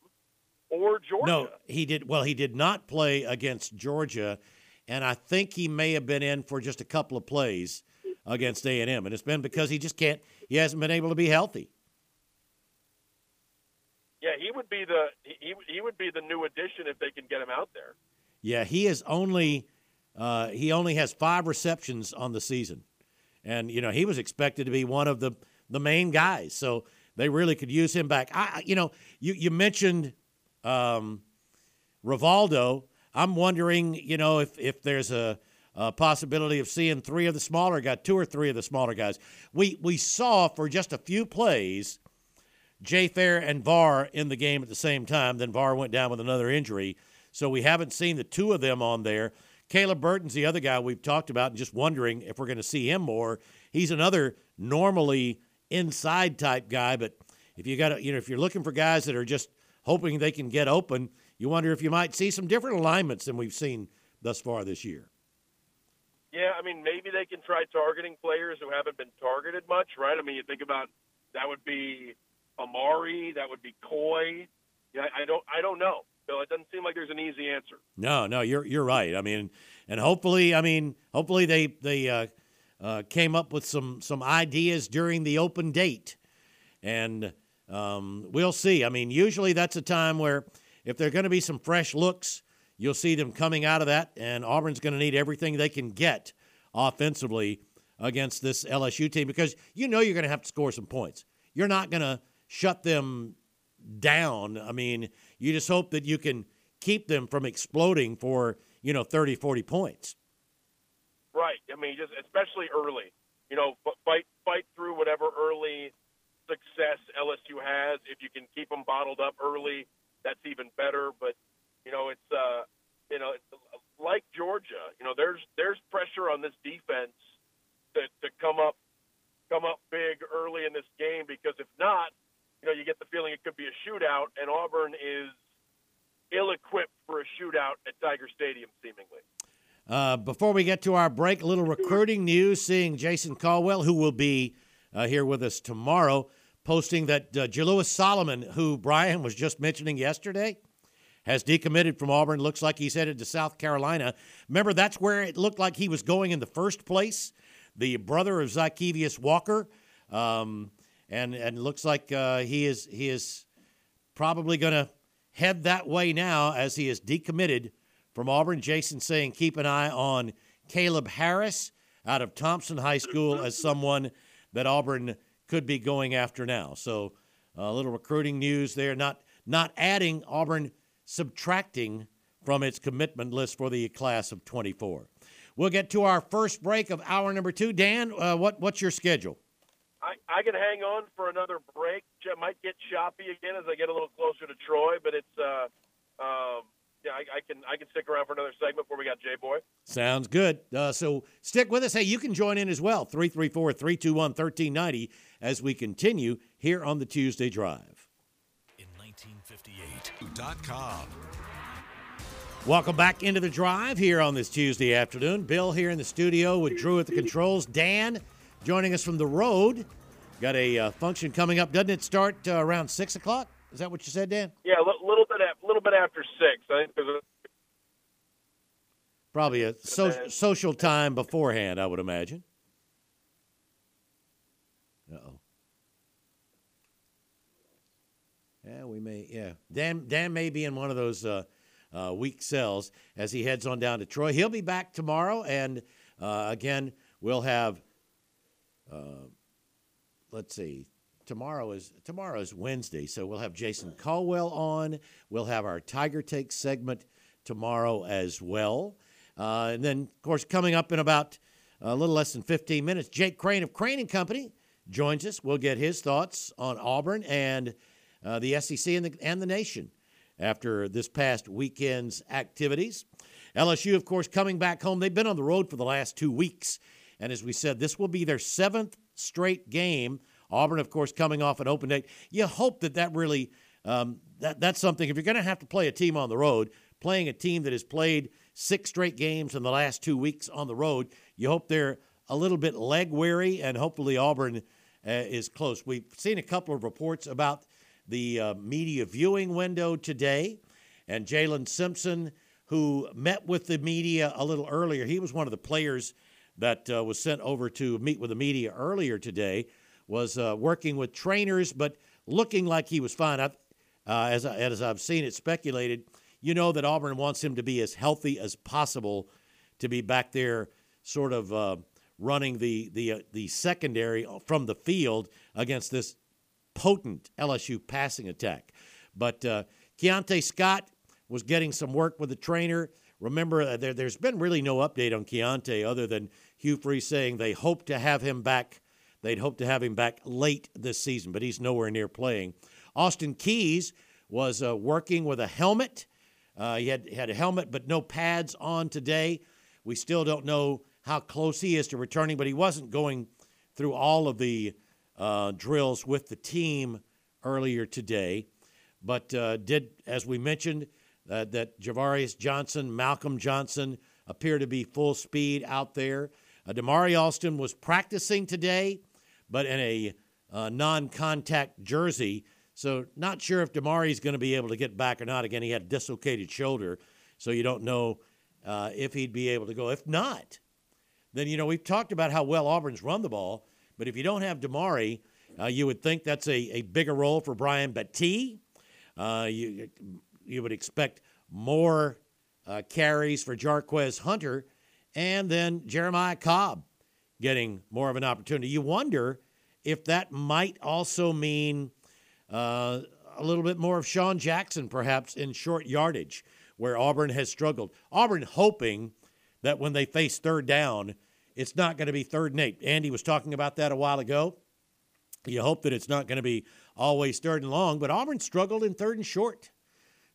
or Georgia. No, he did. Well, he did not play against Georgia, and I think he may have been in for just a couple of plays against A and M, and it's been because he just can't. He hasn't been able to be healthy. Yeah, he would be the he he would be the new addition if they can get him out there. Yeah, he is only uh, he only has five receptions on the season, and you know he was expected to be one of the the main guys, so they really could use him back. I you know you you mentioned um, Rivaldo. I'm wondering you know if if there's a a possibility of seeing three of the smaller guys, two or three of the smaller guys. We we saw for just a few plays Jay Fair and VAR in the game at the same time. Then VAR went down with another injury. So we haven't seen the two of them on there. Caleb Burton's the other guy we've talked about, and just wondering if we're going to see him more. He's another normally inside type guy, but if you got you know if you're looking for guys that are just hoping they can get open, you wonder if you might see some different alignments than we've seen thus far this year. Yeah, I mean maybe they can try targeting players who haven't been targeted much, right? I mean you think about that would be Amari, that would be Coy. Yeah, I don't I don't know. Bill, it doesn't seem like there's an easy answer. No, no, you're you're right. I mean, and hopefully, I mean, hopefully they they uh, uh, came up with some some ideas during the open date, and um, we'll see. I mean, usually that's a time where if there are going to be some fresh looks, you'll see them coming out of that, and Auburn's going to need everything they can get offensively against this LSU team because you know you're going to have to score some points. You're not going to shut them down. I mean, you just hope that you can keep them from exploding for, you know, 30, 40 points. Right. I mean, just especially early. You know, fight fight through whatever early success LSU has. If you can keep them bottled up early, that's even better. But you know, it's uh, you know, like Georgia. You know, there's there's pressure on this defense to to come up come up big early in this game because if not, you know, you get the feeling it could be a shootout, and Auburn is ill-equipped for a shootout at Tiger Stadium, seemingly. Uh, before we get to our break, a little recruiting news. Seeing Jason Caldwell, who will be uh, here with us tomorrow, posting that uh, Jalewis Solomon, who Brian was just mentioning yesterday, has decommitted from Auburn. Looks like he's headed to South Carolina. Remember, that's where it looked like he was going in the first place. The brother of Zykevious Walker, um, and and looks like uh, he is he is probably going to head that way now as he is decommitted from Auburn. Jason saying keep an eye on Caleb Harris out of Thompson High School as someone that Auburn could be going after now. So a little recruiting news there. Not not adding Auburn, subtracting from its commitment list for the class of 24. We'll get to our first break of hour number two. Dan, uh, what what's your schedule? I, I can hang on for another break. It might get choppy again as I get a little closer to Troy, but it's uh, um, yeah, I, I, can I can stick around for another segment before we got Jay Boy. Sounds good. Uh, so stick with us. Hey, you can join in as well. 334 321 1390 as we continue here on the Tuesday Drive. In 1958.com. Welcome back into the drive here on this Tuesday afternoon. Bill here in the studio with Drew at the controls. Dan joining us from the road. Got a uh, function coming up. Doesn't it start uh, around 6 o'clock? Is that what you said, Dan? Yeah, a little bit, a little bit after 6. I think there's a Probably a so- social time beforehand, I would imagine. Uh oh. Yeah, we may. Yeah, Dan. Dan may be in one of those uh, uh, weak cells as he heads on down to Troy. He'll be back tomorrow, and uh, again, we'll have. Uh, let's see. Tomorrow is tomorrow is Wednesday, so we'll have Jason Caldwell on. We'll have our Tiger Take segment tomorrow as well, uh, and then of course coming up in about a little less than 15 minutes, Jake Crain of Crain and Company joins us. We'll get his thoughts on Auburn and uh, the SEC and the, and the nation after this past weekend's activities. LSU, of course, coming back home. They've been on the road for the last two weeks. And as we said, this will be their seventh straight game. Auburn, of course, coming off an open date. You hope that that really um, that that's something. If you're going to have to play a team on the road, playing a team that has played six straight games in the last two weeks on the road, you hope they're a little bit leg weary, and hopefully Auburn uh, is close. We've seen a couple of reports about the uh, media viewing window today, and Jaylin Simpson, who met with the media a little earlier, he was one of the players that uh, was sent over to meet with the media earlier today, was uh, working with trainers, but looking like he was fine. I, uh, as, I, as I've seen it speculated, you know that Auburn wants him to be as healthy as possible to be back there, sort of uh, running the the uh, the secondary from the field against this potent LSU passing attack. But uh, Keionte Scott was getting some work with the trainer. Remember, uh, there, there's been really no update on Keionte other than Hugh Freeze saying they hope to have him back. They'd hope to have him back late this season, but he's nowhere near playing. Austin Keys was uh, working with a helmet. Uh, he had, had a helmet but no pads on today. We still don't know how close he is to returning, but he wasn't going through all of the uh, drills with the team earlier today. But uh, did, as we mentioned, uh, that Ja'Varrius Johnson, Malcolm Johnson appear to be full speed out there. Uh, Damari Alston was practicing today, but in a uh, non contact jersey. So, not sure if Damari is going to be able to get back or not. Again, he had a dislocated shoulder, so you don't know uh, if he'd be able to go. If not, then, you know, we've talked about how well Auburn's run the ball, but if you don't have Damari, uh, you would think that's a, a bigger role for Brian Battie. Uh, you, you would expect more uh, carries for Jarquez Hunter, and then Jeremiah Cobb getting more of an opportunity. You wonder if that might also mean uh, a little bit more of Sean Jackson, perhaps in short yardage, where Auburn has struggled. Auburn hoping that when they face third down, it's not going to be third and eight. Andy was talking about that a while ago. You hope that it's not going to be always third and long, but Auburn struggled in third and short.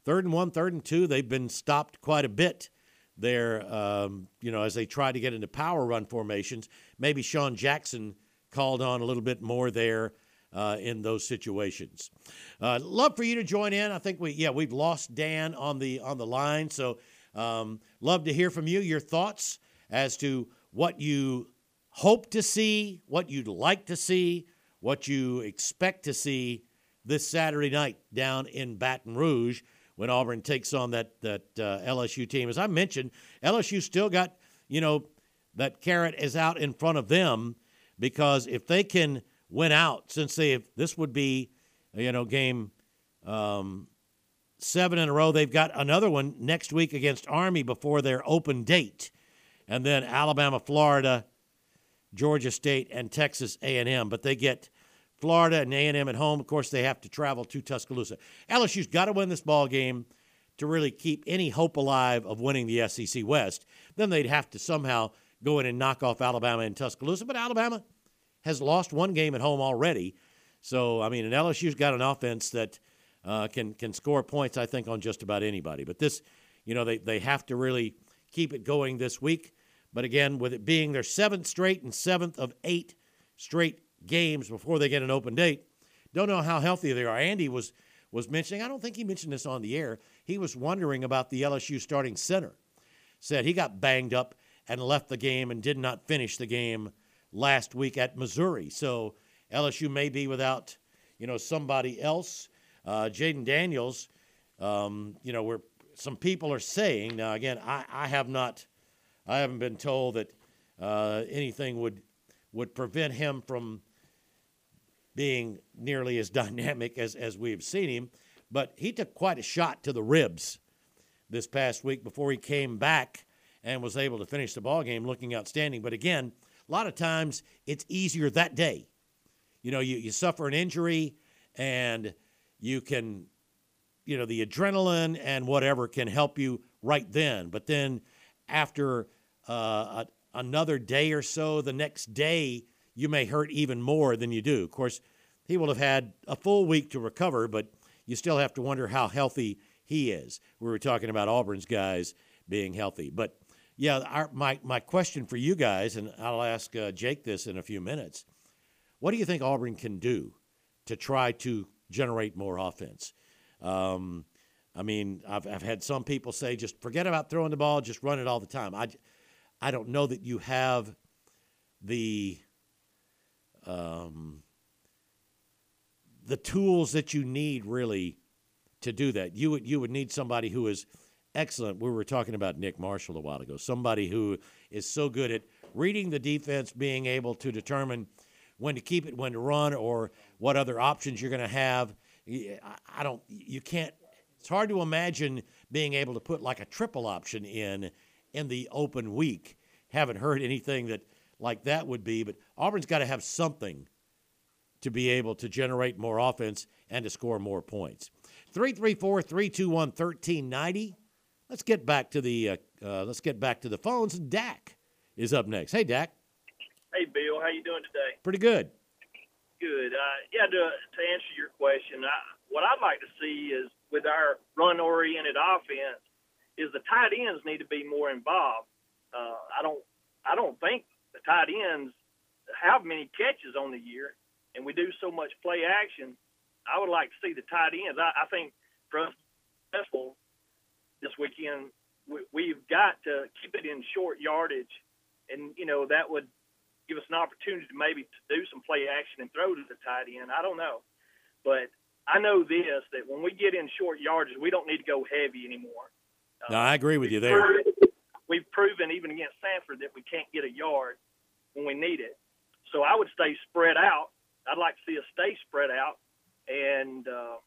Third and one, third and two, they've been stopped quite a bit there, um, you know, as they try to get into power run formations. Maybe Sean Jackson called on a little bit more there uh, in those situations. Uh, love for you to join in. I think we, yeah, we've lost Dan on the on the line, so um, love to hear from you. Your thoughts as to what you hope to see, what you'd like to see, what you expect to see this Saturday night down in Baton Rouge when Auburn takes on that that uh, LSU team. As I mentioned, LSU still got you know that carrot is out in front of them because if they can win out, since they have, this would be you know game um, seven in a row, they've got another one next week against Army before their open date, and then Alabama, Florida. Georgia State and Texas A&M, but they get Florida and A&M at home. Of course, they have to travel to Tuscaloosa. LSU's got to win this ball game to really keep any hope alive of winning the SEC West. Then they'd have to somehow go in and knock off Alabama and Tuscaloosa. But Alabama has lost one game at home already. So, I mean, and LSU's got an offense that uh, can can score points, I think, on just about anybody. But this, you know, they, they have to really keep it going this week. But again, with it being their seventh straight and seventh of eight straight games before they get an open date. Don't know how healthy they are. Andy was was mentioning. I don't think he mentioned this on the air. He was wondering about the LSU starting center. Said he got banged up and left the game and did not finish the game last week at Missouri. So LSU may be without you know somebody else. Uh, Jayden Daniels, um, you know, where some people are saying now. Again, I, I have not, I haven't been told that uh, anything would would prevent him from being nearly as dynamic as, as we've seen him. But he took quite a shot to the ribs this past week before he came back and was able to finish the ball game looking outstanding. But again, a lot of times it's easier that day. You know, you, you suffer an injury and you can, you know, the adrenaline and whatever can help you right then. But then after uh, a, another day or so, the next day, you may hurt even more than you do. Of course, he will have had a full week to recover, but you still have to wonder how healthy he is. We were talking about Auburn's guys being healthy. But yeah, our, my, my question for you guys, and I'll ask uh, Jake this in a few minutes what do you think Auburn can do to try to generate more offense? Um, I mean, I've, I've had some people say just forget about throwing the ball, just run it all the time. I, I don't know that you have the um, the tools that you need really to do that. You would you would need somebody who is excellent. We were talking about Nick Marshall a while ago. Somebody who is so good at reading the defense, being able to determine when to keep it, when to run, or what other options you're going to have. I don't. You can't. It's hard to imagine being able to put like a triple option in in the open week. Haven't heard anything that like that would be, but Auburn's got to have something to be able to generate more offense and to score more points. 334 321 1390. Let's get back to the uh, uh, let's get back to the phones. Dak is up next. Hey, Dak. Hey, Bill. How you doing today? Pretty good. Good. Uh, yeah. To, to answer your question, I, what I'd like to see is with our run-oriented offense, is the tight ends need to be more involved. Uh, don't think the tight ends have many catches on the year, and we do so much play action. I would like to see the tight ends. I, I think for us successful this weekend, we, we've got to keep it in short yardage, and you know that would give us an opportunity to maybe to do some play action and throw to the tight end. I don't know, but I know this that when we get in short yardage, we don't need to go heavy anymore. No, I agree with you there. We've proven even against Samford that we can't get a yard when we need it. So I would stay spread out. I'd like to see us stay spread out, and uh,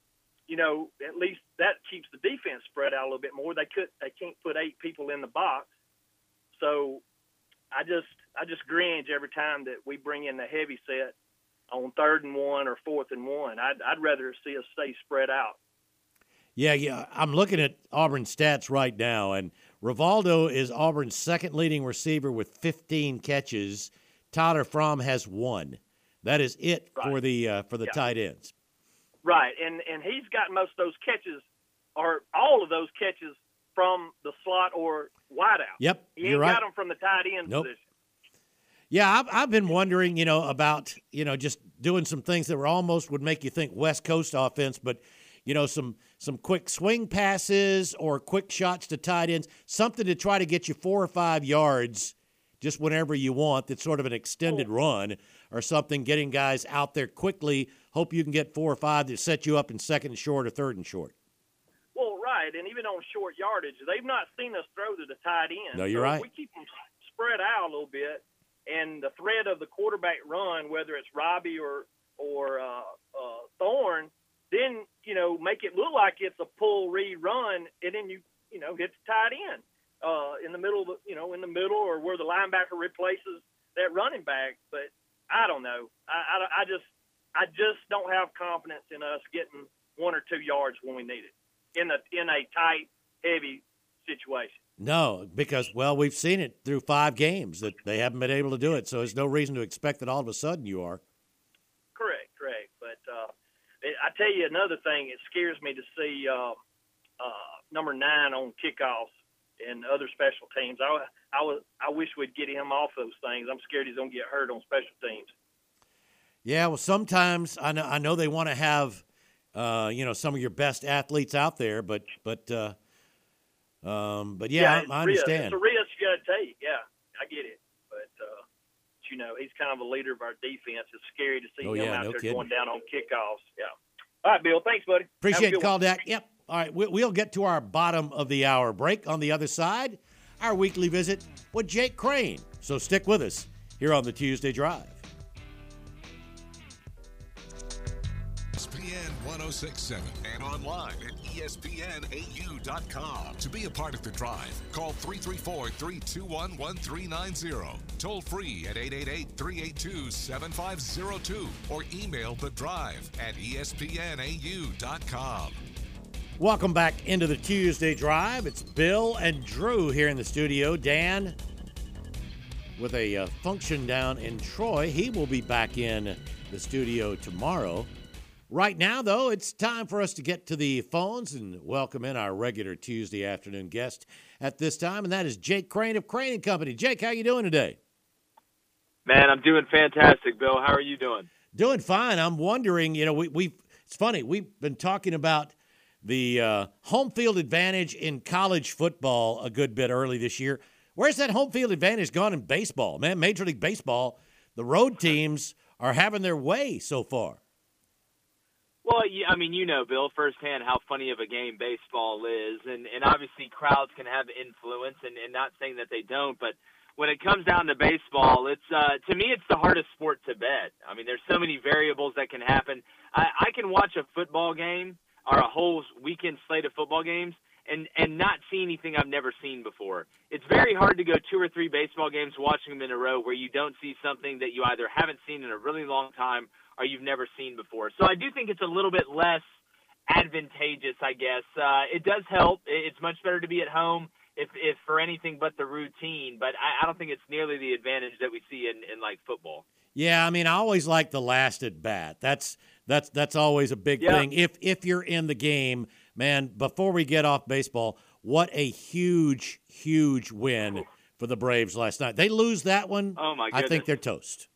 you know at least that keeps the defense spread out a little bit more. They could they can't put eight people in the box, so I just I just cringe every time that we bring in the heavy set on third and one or fourth and one. I'd I'd rather see us stay spread out. Yeah, yeah. I'm looking at Auburn stats right now, and Rivaldo is Auburn's second leading receiver with 15 catches. Tyler Fromm has one. That is it Right. for the uh, for the Yeah. tight ends. Right, and and he's got most of those catches, or all of those catches from the slot or wideout. Yep, he ain't you're right. got them from the tight end Nope. position. Yeah, I've, I've been wondering, you know, about you know just doing some things that were almost would make you think West Coast offense, but you know some some quick swing passes or quick shots to tight ends, something to try to get you four or five yards just whenever you want. That's sort of an extended run or something, getting guys out there quickly. Hope you can get four or five that set you up in second and short or third and short. Well, right, and even on short yardage, they've not seen us throw to the tight end. No, you're So right. We keep them spread out a little bit, and the threat of the quarterback run, whether it's Robby or or uh, uh, Thorne, then you know make it look like it's a pull read run, and then you you know hit the tight end uh, in the middle of the you know in the middle or where the linebacker replaces that running back. But I don't know. I, I, I just I just don't have confidence in us getting one or two yards when we need it in a in a tight, heavy situation. No, because well, we've seen it through five games that they haven't been able to do it. So there's no reason to expect that all of a sudden you are. Correct, correct. But uh, I tell you another thing, it scares me to see uh, uh, number nine on kickoffs and other special teams. I I was I wish we'd get him off those things. I'm scared he's gonna get hurt on special teams. Yeah, well, sometimes I know I know they want to have, uh, you know, some of your best athletes out there, but but uh, um, but yeah, it's I, I a risk. understand. It's a risk you got to take. Yeah, I get it. You know, he's kind of a leader of our defense. It's scary to see Oh, him yeah, out no there kidding. going down on kickoffs. Yeah. All right, Bill. Thanks, buddy. Appreciate the call. Dak. Yep. All right, we, we'll get to our bottom of the hour break on the other side. Our weekly visit with Jake Crain. So stick with us here on the Tuesday Drive. 1067 and online at ESPNAU.com. To be a part of the drive, call 334 321 1390. Toll free at 888 382 7502 or email the drive at ESPNAU.com. Welcome back into the Tuesday Drive. It's Bill and Drew here in the studio. Dan with a uh, function down in Troy. He will be back in the studio tomorrow. Right now, though, it's time for us to get to the phones and welcome in our regular Tuesday afternoon guest at this time, and that is Jake Crain of Crain and Company. Jake, how you doing today? Man, I'm doing fantastic, Bill. How are you doing? Doing fine. I'm wondering, you know, we we it's funny we've been talking about the uh, home field advantage in college football a good bit early this year. Where's that home field advantage gone in baseball, man? Major League Baseball, the road teams are having their way so far. Well, I mean, you know, Bill, firsthand how funny of a game baseball is, and and obviously crowds can have influence, and and not saying that they don't, but when it comes down to baseball, it's uh, to me it's the hardest sport to bet. I mean, there's so many variables that can happen. I, I can watch a football game or a whole weekend slate of football games and and not see anything I've never seen before. It's very hard to go two or three baseball games watching them in a row where you don't see something that you either haven't seen in a really long time or you've never seen before. So I do think it's a little bit less advantageous, I guess. Uh, it does help. It's much better to be at home if if for anything but the routine, but I, I don't think it's nearly the advantage that we see in, in like football. Yeah, I mean, I always like the last at bat. That's that's that's always a big Yeah. thing. If if you're in the game, man. Before we get off baseball, what a huge huge win for the Braves last night. They lose that one. Oh my God. I think they're toast.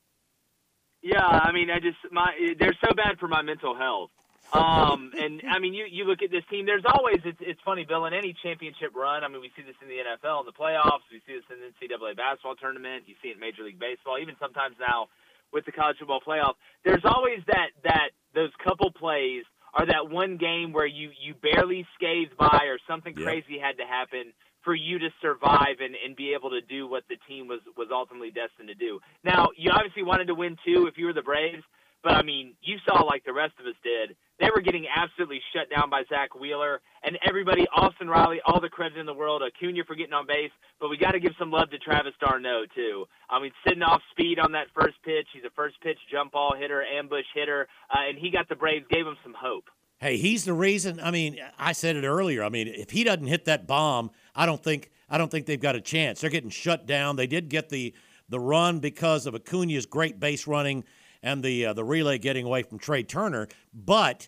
Yeah, I mean, I just my they're so bad for my mental health. Um, and I mean, you you look at this team. There's always it's it's funny, Bill. In any championship run, I mean, we see this in the NFL in the playoffs. We see this in the NCAA basketball tournament. You see it in Major League Baseball. Even sometimes now with the college football playoff, there's always that that those couple plays or that one game where you you barely scathed by or something Yeah. crazy had to happen for you to survive and, and be able to do what the team was was ultimately destined to do. Now, you obviously wanted to win too if you were the Braves, but I mean, you saw like the rest of us did. They were getting absolutely shut down by Zack Wheeler and everybody, Austin Riley, all the credit in the world, Acuna for getting on base, but we got to give some love to Travis d'Arnaud too. I mean, sitting off speed on that first pitch, he's a first pitch jump ball hitter, ambush hitter, uh, and he got the Braves, gave him some hope. Hey, he's the reason. I mean, I said it earlier. I mean, if he doesn't hit that bomb, I don't think I don't think they've got a chance. They're getting shut down. They did get the the run because of Acuna's great base running and the uh, the relay getting away from Trea Turner, but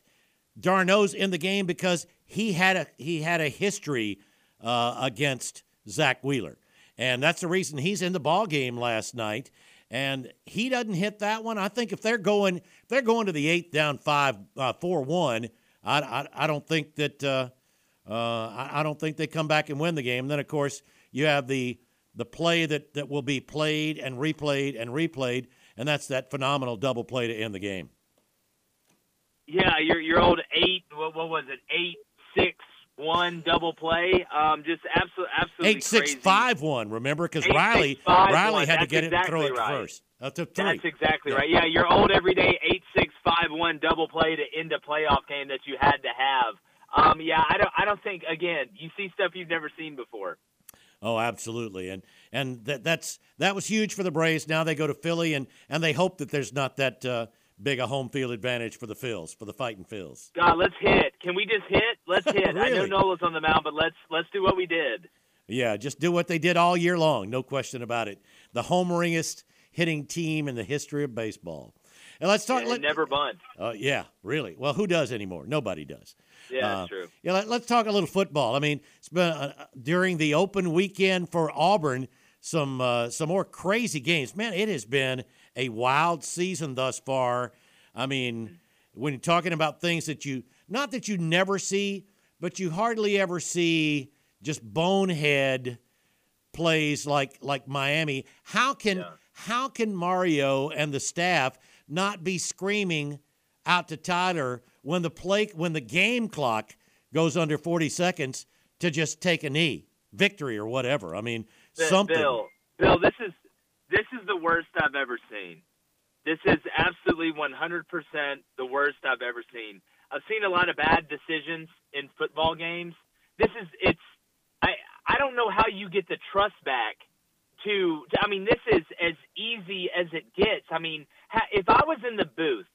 d'Arnaud's in the game because he had a he had a history uh, against Zack Wheeler, and that's the reason he's in the ball game last night. And he doesn't hit that one. I think if they're going if they're going to the eighth down five uh, four one, I, I I don't think that uh, I, I don't think they come back and win the game. then of course you have the the play that that will be played and replayed and replayed, and that's that phenomenal double play to end the game. Yeah, your your old eight. What, what was it? Eight six one double play. Um, just absolutely absolutely Eight six crazy. five one. Remember, because Eight, six, Riley five, Riley one. had to get it and throw it exactly right. first. Uh, to three. That's exactly Yeah. right. Yeah, your old everyday eight six five one double play to end a playoff game that you had to have. Um, yeah, I don't. I don't think. Again, you see stuff you've never seen before. Oh, absolutely, and and that that's that was huge for the Braves. Now they go to Philly, and and they hope that there's not that uh, big a home field advantage for the Phils, for the fighting Phils. God, let's hit. Can we just hit? Let's hit. I know Really? Nola's on the mound, but let's let's do what we did. Yeah, just do what they did all year long, no question about it. The homeringest hitting team in the history of baseball. And let's talk. And let- never bunt. Uh, yeah, really. Well, who does anymore? Nobody does. Yeah, Uh, that's true. Yeah, let, us talk a little football. I mean, it's been uh, during the open weekend for Auburn, some uh, some more crazy games. Man, it has been a wild season thus far. I mean, when you're talking about things that you not that you never see, but you hardly ever see just bonehead plays like like Miami. How can how can Mario and the staff not be screaming out to Tyler when the play when the game clock goes under 40 seconds to just take a knee, victory or whatever? I mean, Th- something. Bill, Bill, this is this is the worst I've ever seen. This is absolutely 100% the worst I've ever seen. I've seen a lot of bad decisions in football games. This is it's I I don't know how you get the trust back to, to I mean this is as easy as it gets. I mean, if I was in the booth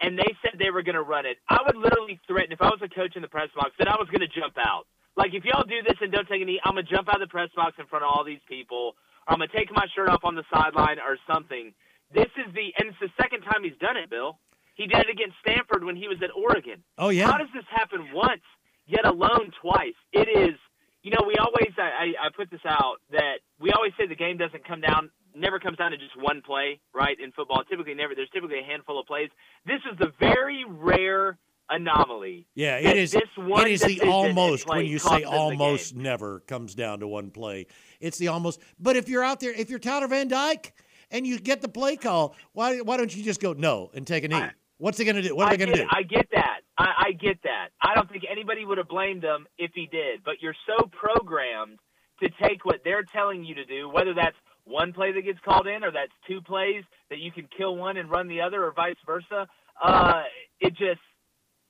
and they said they were going to run it, I would literally threaten if I was a coach in the press box that I was going to jump out. Like if y'all do this and don't take a knee, I'm gonna jump out of the press box in front of all these people, or I'm gonna take my shirt off on the sideline or something. This is the and it's the second time he's done it, Bill. He did it against Stanford when he was at Oregon. Oh, yeah. How does this happen once, yet alone twice? It is. You know, we always I, I I put this out that we always say the game doesn't come down never comes down to just one play, right? In football, typically never. There's typically a handful of plays. This is the very rare anomaly. Yeah, it is. This one It is the almost when you say almost never comes down to one play. It's the almost. But if you're out there, if you're Tyler Van Dyke and you get the play call, why why don't you just go no and take a knee? What's he going to do? What are I they going to do? I get that. I, I get that. I don't think anybody would have blamed him if he did. But you're so programmed to take what they're telling you to do, whether that's one play that gets called in or that's two plays that you can kill one and run the other, or vice versa. Uh, it just,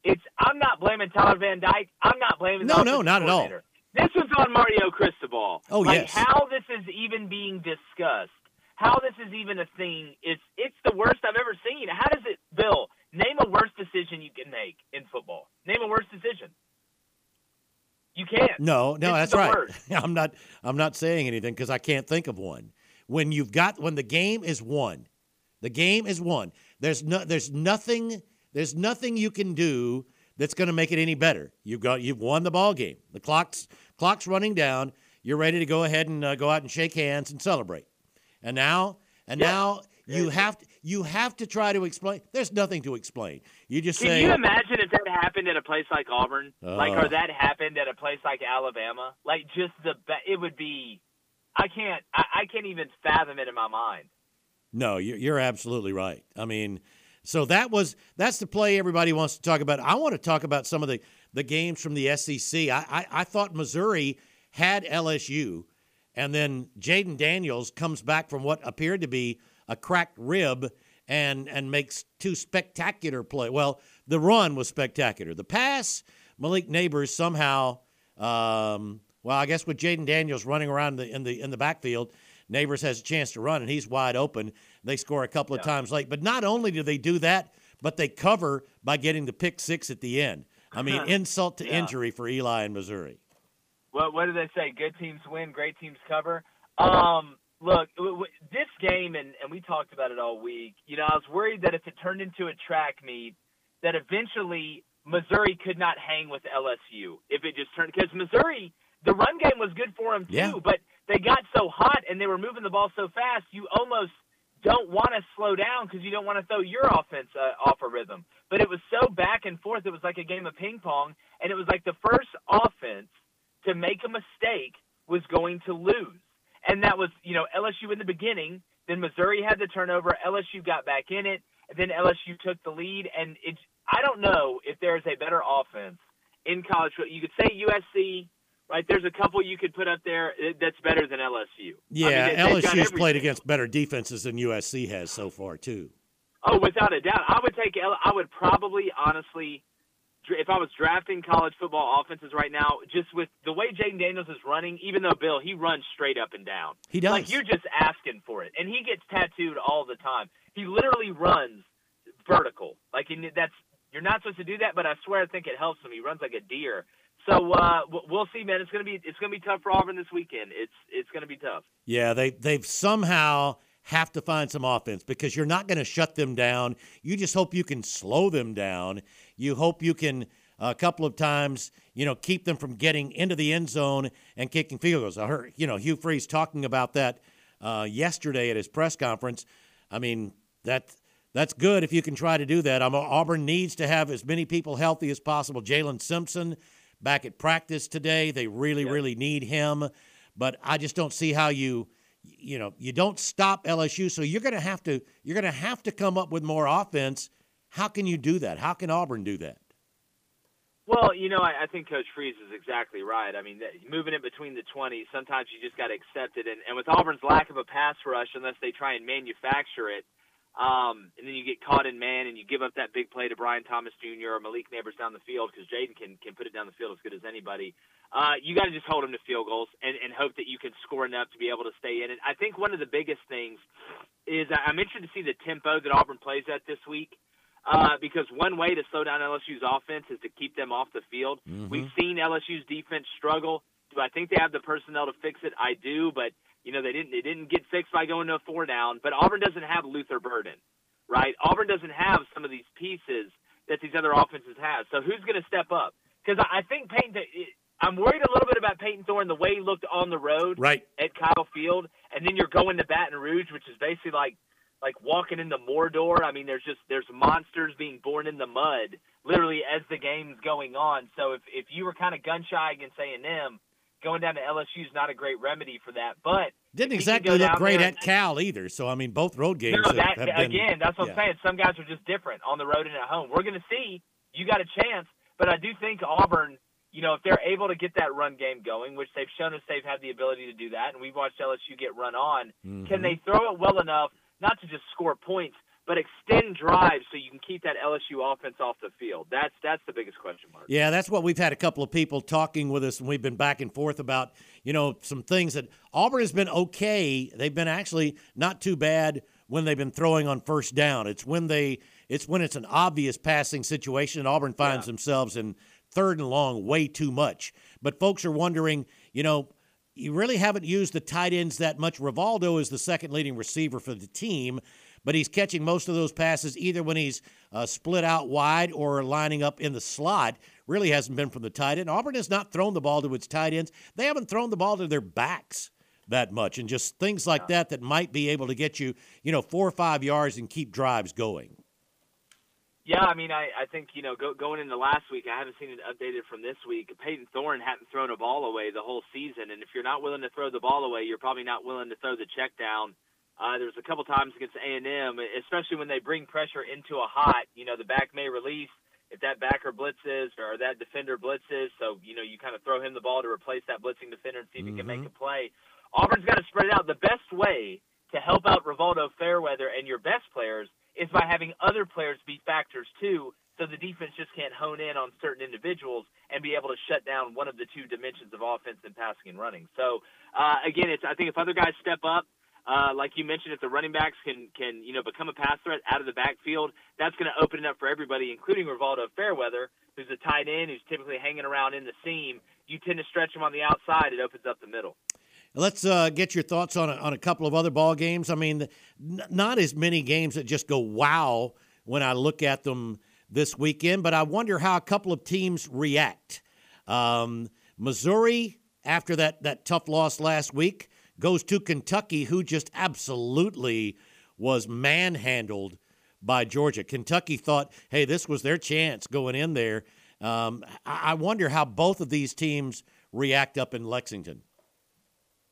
it's. I'm not blaming Tyler Van Dyke. I'm not blaming. the No, no, not at all. This was on Mario Cristobal. Oh, like, yes. How this is even being discussed, how this is even a thing, it's it's the worst I've ever seen. How does it, Bill? Name a worse decision you can make in football. Name a worse decision. You can't. No, no, This that's right. worst. I'm not. I'm not saying anything because I can't think of one. When you've got when the game is won, the game is won. There's no. There's nothing. There's nothing you can do that's going to make it any better. You've got. You've won the ball game. The clock's clock's running down. you're ready to go ahead and uh, go out and shake hands and celebrate. And now, and Yeah. now you have to, you have to try to explain. There's nothing to explain. You just Can say, you imagine if that happened at a place like Auburn, like, Uh. or that happened at a place like Alabama? Like, just the it would be. I can't. I, I can't even fathom it in my mind. No, you're, you're absolutely right. I mean, so that was that's the play everybody wants to talk about. I want to talk about some of the the games from the SEC. I I, I thought Missouri had LSU, and then Jayden Daniels comes back from what appeared to be a cracked rib and and makes two spectacular play. Well, the run was spectacular. The pass, Malik Nabers somehow. Um, well, I guess with Jayden Daniels running around the, in the in the backfield, Nabers has a chance to run, and he's wide open. They score a couple of times late, but not only do they do that, but they cover by getting the pick six at the end. I mean, insult to Yeah. injury for Eli and Missouri. What what do they say? Good teams win, great teams cover. Um, look, this game, and and we talked about it all week. You know, I was worried that if it turned into a track meet, that eventually Missouri could not hang with LSU if it just turned because Missouri, the run game was good for them too, Yeah. but they got so hot and they were moving the ball so fast, you almost don't want to slow down because you don't want to throw your offense uh, off a rhythm. But it was so back and forth, it was like a game of ping pong, and it was like the first offense to make a mistake was going to lose. And that was, you know, LSU in the beginning. Then Missouri had the turnover. LSU got back in it. And then LSU took the lead. And it's, I don't know if there's a better offense in college. football. You could say USC, right? There's a couple you could put up there uh, that's better than LSU. Yeah, I mean, they- LSU's played against better defenses than USC has so far too. Oh, without a doubt. I would take. I would probably, honestly, if I was drafting college football offenses right now, just with the way Jayden Daniels is running, even though Bill he runs straight up and down. He does. Like you're just asking for it, and he gets tattooed all the time. He literally runs vertical. Like that's you're not supposed to do that, but I swear I think it helps him. He runs like a deer. So uh, we'll see, man. It's gonna be it's gonna be tough for Auburn this weekend. It's it's gonna be tough. Yeah, they they've somehow have to find some offense because you're not going to shut them down. You just hope you can slow them down. You hope you can a couple of times, you know, keep them from getting into the end zone and kicking field goals. I heard, you know, Hugh Freeze talking about that uh, yesterday at his press conference. I mean, that that's good if you can try to do that. Um, Auburn needs to have as many people healthy as possible. Jaylin Simpson back at practice today. They really, really need him. But I just don't see how you, you know, you don't stop LSU. So you're going to have to, you're going to have to come up with more offense. How can you do that? How can Auburn do that? Well, you know, I, I think Coach Freeze is exactly right. I mean, that, moving it between the 20s, sometimes you just got to accept it. And, and with Auburn's lack of a pass rush, unless they try and manufacture it, um, and then you get caught in man and you give up that big play to Brian Thomas Jr. or Malik Nabers down the field because Jayden can can put it down the field as good as anybody. Uh, you got to just hold them to field goals and, and hope that you can score enough to be able to stay in it. I think one of the biggest things is I'm interested to see the tempo that Auburn plays at this week. Uh, because one way to slow down LSU's offense is to keep them off the field. Mhm. We've seen LSU's defense struggle. Do I think they have the personnel to fix it? I do, but you know they didn't. They didn't get fixed by going to a four down. But Auburn doesn't have Luther Burden, right? Auburn doesn't have some of these pieces that these other offenses have. So who's going to step up? Because I I think Payton. I'm worried a little bit about Payton Thorne the way he looked on the road Right. at Kyle Field, and then you're going to Baton Rouge, which is basically like like walking into Mordor. I mean, there's just there's monsters being born in the mud, literally as the game's going on. So if if you were kind of gun shy against A and M, going down to LSU is not a great remedy for that. But Didn't if he can exactly look great at Cal either. So I mean, both road games no, have, that have been again, that's what yeah. I'm saying. Some guys are just different on the road and at home. We're going to see. You got a chance, but I do think Auburn. You know, if they're able to get that run game going, which they've shown us they've had the ability to do that, and we've watched LSU get run on, Mm-hmm. can they throw it well enough not to just score points, but extend drives so you can keep that LSU offense off the field? That's that's the biggest question mark. Yeah, that's what we've had a couple of people talking with us, and we've been back and forth about, you know, some things that Auburn has been okay. They've been actually not too bad when they've been throwing on first down. It's when they, it's when it's an obvious passing situation, and Auburn finds themselves in third and long way too much. But folks are wondering, you know, you really haven't used the tight ends that much. Rivaldo is the second leading receiver for the team, but he's catching most of those passes either when he's uh, split out wide or lining up in the slot. Really hasn't been from the tight end. Auburn has not thrown the ball to its tight ends. They haven't thrown the ball to their backs that much, and just things like that that might be able to get you, you know, four or five yards and keep drives going. Yeah, I mean, I, I think, you know, go, going into last week, I haven't seen it updated from this week. Payton Thorne hadn't thrown a ball away the whole season. And if you're not willing to throw the ball away, you're probably not willing to throw the check down. Uh, there was a couple times against A&M, especially when they bring pressure into a hot, you know, the back may release if that backer blitzes or that defender blitzes. So, you know, you kind of throw him the ball to replace that blitzing defender and see if mm-hmm. he can make Mm-hmm. a play. Auburn's got to spread it out. The best way to help out Rivaldo Fairweather and your best players – is by having other players be factors too, so the defense just can't hone in on certain individuals and be able to shut down one of the two dimensions of offense in passing and running. So uh, again, it's I think if other guys step up, uh, like you mentioned, if the running backs can can you know become a pass threat out of the backfield, that's going to open it up for everybody, including Rivaldo Fairweather, who's a tight end who's typically hanging around in the seam. You tend to stretch him on the outside; it opens up the middle. Let's uh, get your thoughts on a, on a couple of other ball games. I mean, n- not as many games that just go wow when I look at them this weekend, but I wonder how a couple of teams react. Um, Missouri, after that that tough loss last week, goes to Kentucky, who just absolutely was manhandled by Georgia. Kentucky thought, hey, this was their chance going in there. Um, I wonder how both of these teams react up in Lexington.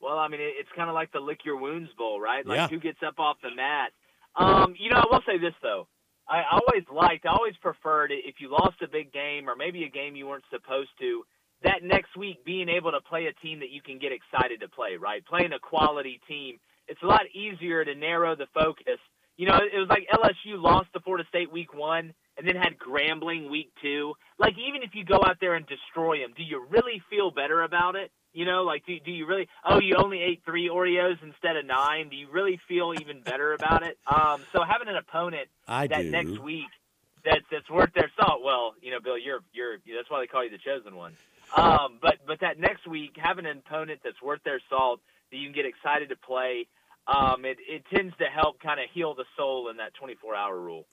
Well, I mean, it's kind of like the lick your wounds bowl, right? Like yeah. who gets up off the mat. Um, you know, I will say this though. I always liked, I always preferred if you lost a big game or maybe a game you weren't supposed to, that next week being able to play a team that you can get excited to play, right? Playing a quality team. It's a lot easier to narrow the focus. You know, it was like LSU lost to Florida State week one and then had Grambling week two. Like, even if you go out there and destroy them, do you really feel better about it? You know, like, do, do you really, oh, you only ate three Oreos instead of nine? Do you really feel even better about it? Um, so having an opponent I that do. next week that's, that's worth their salt, well, you know, Bill, you're, you're, that's why they call you the chosen one. Um, but, but that next week, having an opponent that's worth their salt that you can get excited to play, um, it, it tends to help kind of heal the soul in that 24 hour rule.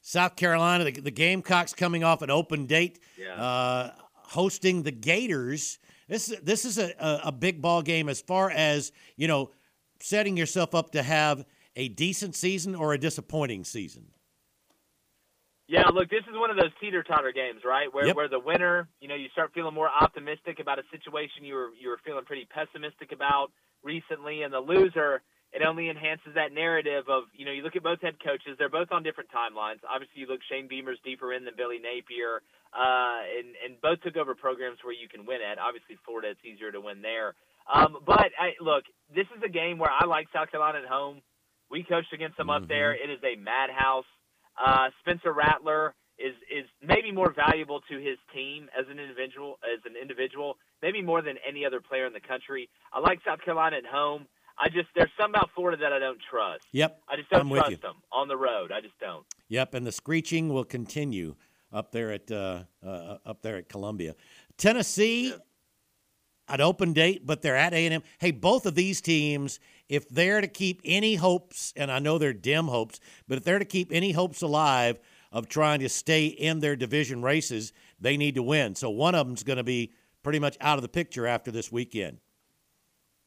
South Carolina, the, the Gamecocks coming off an open date, Yeah. uh, hosting the Gators. This is this is a, a, a big ball game as far as you know, setting yourself up to have a decent season or a disappointing season. Yeah, look, this is one of those teeter totter games, right? Where Yep. where the winner, you know, you start feeling more optimistic about a situation you were you were feeling pretty pessimistic about recently, and the loser, it only enhances that narrative of you know you look at both head coaches, they're both on different timelines. Obviously, you look Shane Beamer's deeper in than Billy Napier, uh, and and both took over programs where you can win at. Obviously, Florida, it's easier to win there. Um, but I, look, this is a game where I like South Carolina at home. We coached against them up there. It is a madhouse. Uh, Spencer Rattler is is maybe more valuable to his team as an individual as an individual, maybe more than any other player in the country. I like South Carolina at home. I just there's some about Florida that I don't trust. Yep, I just don't trust them on the road. I just don't. Yep, and the screeching will continue up there at uh, uh, up there at Columbia, Tennessee. An open date, but they're at A and M. Hey, both of these teams, if they're to keep any hopes, and I know they're dim hopes, but if they're to keep any hopes alive of trying to stay in their division races, they need to win. So one of them's going to be pretty much out of the picture after this weekend.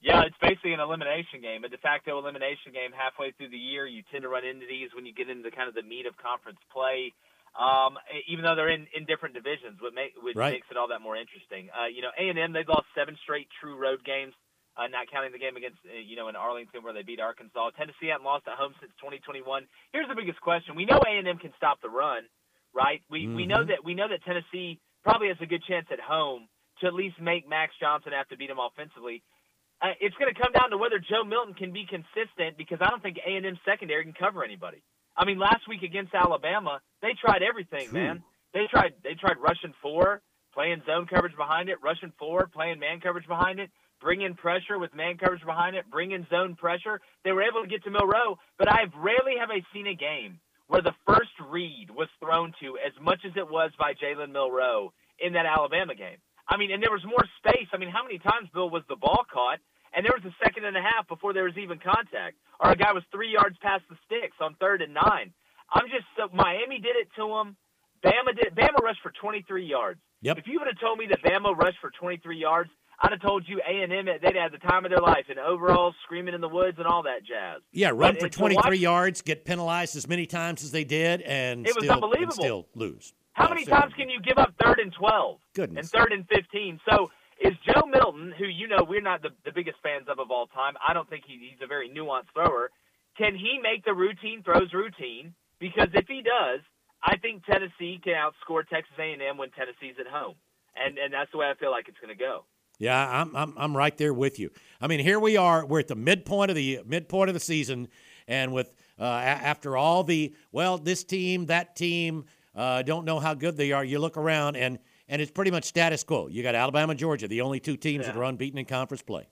Yeah, it's basically an elimination game, a de facto elimination game halfway through the year. You tend to run into these when you get into kind of the meat of conference play. Um, even though they're in, in different divisions, what make, which Right. makes it all that more interesting. Uh, you know, A and M they've lost seven straight true road games, uh, not counting the game against uh, you know in Arlington where they beat Arkansas. Tennessee hadn't lost at home since 2021. Here's the biggest question: We know A and M can stop the run, right? We we know that we know that Tennessee probably has a good chance at home to at least make Max Johnson have to beat him offensively. Uh, it's going to come down to whether Joe Milton can be consistent because I don't think A and M secondary can cover anybody. I mean, last week against Alabama, they tried everything, man. They tried they tried rushing four, playing zone coverage behind it, rushing four, playing man coverage behind it, bring in pressure with man coverage behind it, bring in zone pressure. They were able to get to Milroe, but I've rarely have I seen a game where the first read was thrown to as much as it was by Jalen Milroe in that Alabama game. I mean, and there was more space. I mean, how many times, Bill, was the ball caught? and there was a second and a half before there was even contact, or a guy was three yards past the sticks on third and nine. I'm just so Miami did it to him. Bama did. Bama rushed for 23 yards. Yep. If you would have told me that Bama rushed for 23 yards, I'd have told you A and M they'd had the time of their life and overalls, screaming in the woods, and all that jazz. Yeah, run But for 23 yards, get penalized as many times as they did, and It was still, and unbelievable. still lose. How many times can you give up third and 12? Goodness. And third and 15. So is Joe Milton, who you know we're not the, the biggest fans of of all time, I don't think he, he's a very nuanced thrower. Can he make the routine throws routine? Because if he does, I think Tennessee can outscore Texas A&M when Tennessee's at home. And, and that's the way I feel like it's going to go. Yeah, I'm, I'm I'm right there with you. I mean, here we are. We're at the midpoint of the midpoint of the season, and with uh, a- after all the well, this team, that team, uh, don't know how good they are. You look around, and and it's pretty much status quo. You got Alabama, Georgia, the only two teams that are unbeaten in conference play.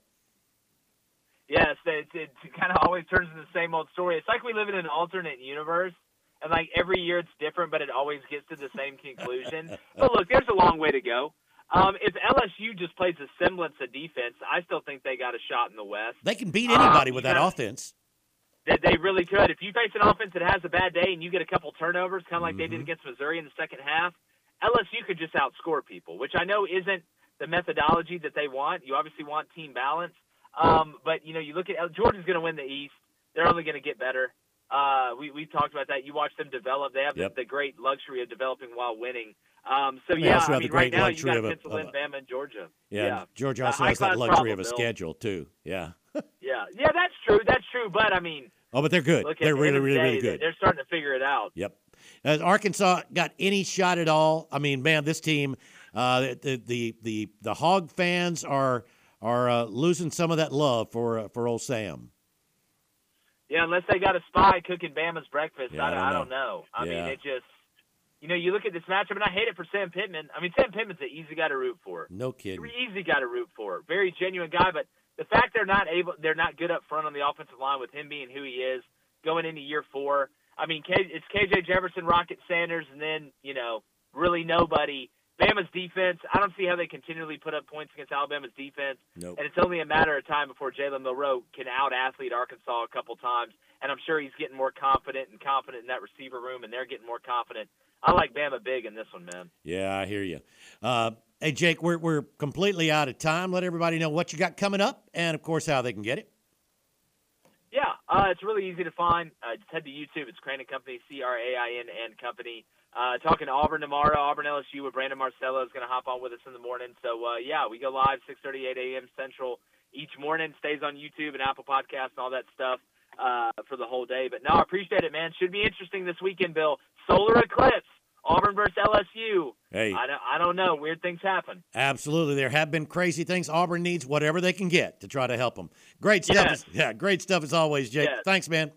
Yes, it, it, kind of always turns into the same old story. It's like we live in an alternate universe, and like every year it's different, but it always gets to the same conclusion. but look, there's a long way to go. Um, if LSU just plays a semblance of defense, I still think they got a shot in the West. They can beat anybody you with that got- offense. That they really could. If you face an offense that has a bad day and you get a couple turnovers, kind of like they Mm-hmm. did against Missouri in the second half, LSU could just outscore people, which I know isn't the methodology that they want. You obviously want team balance, um, but you know you look at Georgia's going to win the East. They're only going to get better. Uh, we we talked about that. You watch them develop. They have Yep. the, the great luxury of developing while winning. Um, so yeah, also I have mean, the right great now you luxury got of a- of a- Bama and Georgia. Yeah, yeah. Georgia also has that luxury of a schedule too. Yeah. Yeah, yeah, that's true. That's true. But I mean, Oh, but they're good. They're really, the really, really good. They're starting to figure it out. Yep. Has Arkansas got any shot at all? I mean, man, this team, uh, the, the the the Hog fans are are uh, losing some of that love for uh, for old Sam. Yeah, unless they got a spy cooking Bama's breakfast, Yeah, I I, don't I know. don't know. I Yeah. mean, it just, you know, you look at this matchup, and I hate it for Sam Pittman. I mean, Sam Pittman's an easy guy to root for. No kidding. Easy guy to root for. Very genuine guy, but the fact they're not able, they're not good up front on the offensive line with him being who he is going into year four. I mean, K, it's KJ Jefferson, Rocket Sanders, and then you know, really nobody. Bama's defense. I don't see how they continually put up points against Alabama's defense. Nope. And it's only a matter of time before Jalen Milroe can out athlete Arkansas a couple times. And I'm sure he's getting more confident and confident in that receiver room, and they're getting more confident. I like Bama big in this one, man. Yeah, I hear you. Uh, hey, Jake, we're we're completely out of time. Let everybody know what you got coming up, and of course how they can get it. Yeah, uh, it's really easy to find. Uh, just head to YouTube. It's Crain and Company, C R A I N and Company. Uh, talking to Auburn tomorrow. Auburn LSU with Brandon Marcello is going to hop on with us in the morning. So uh, yeah, we go live 6:38 a.m. Central each morning. Stays on YouTube and Apple Podcasts and all that stuff uh, for the whole day. But no, I appreciate it, man. Should be interesting this weekend, Bill. Solar eclipse. Auburn versus LSU. Hey. I don't, I don't know. Weird things happen. Absolutely, there have been crazy things. Auburn needs whatever they can get to try to help them. Great stuff. Yes. As, yeah, great stuff as always, Jake. Yes. Thanks, man.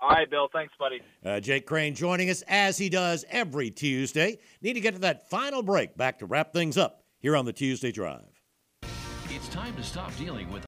All right, Bill. Thanks, buddy. Uh, Jake Crain joining us as he does every Tuesday. Need to get to that final break back to wrap things up here on the Tuesday Drive. It's time to stop dealing with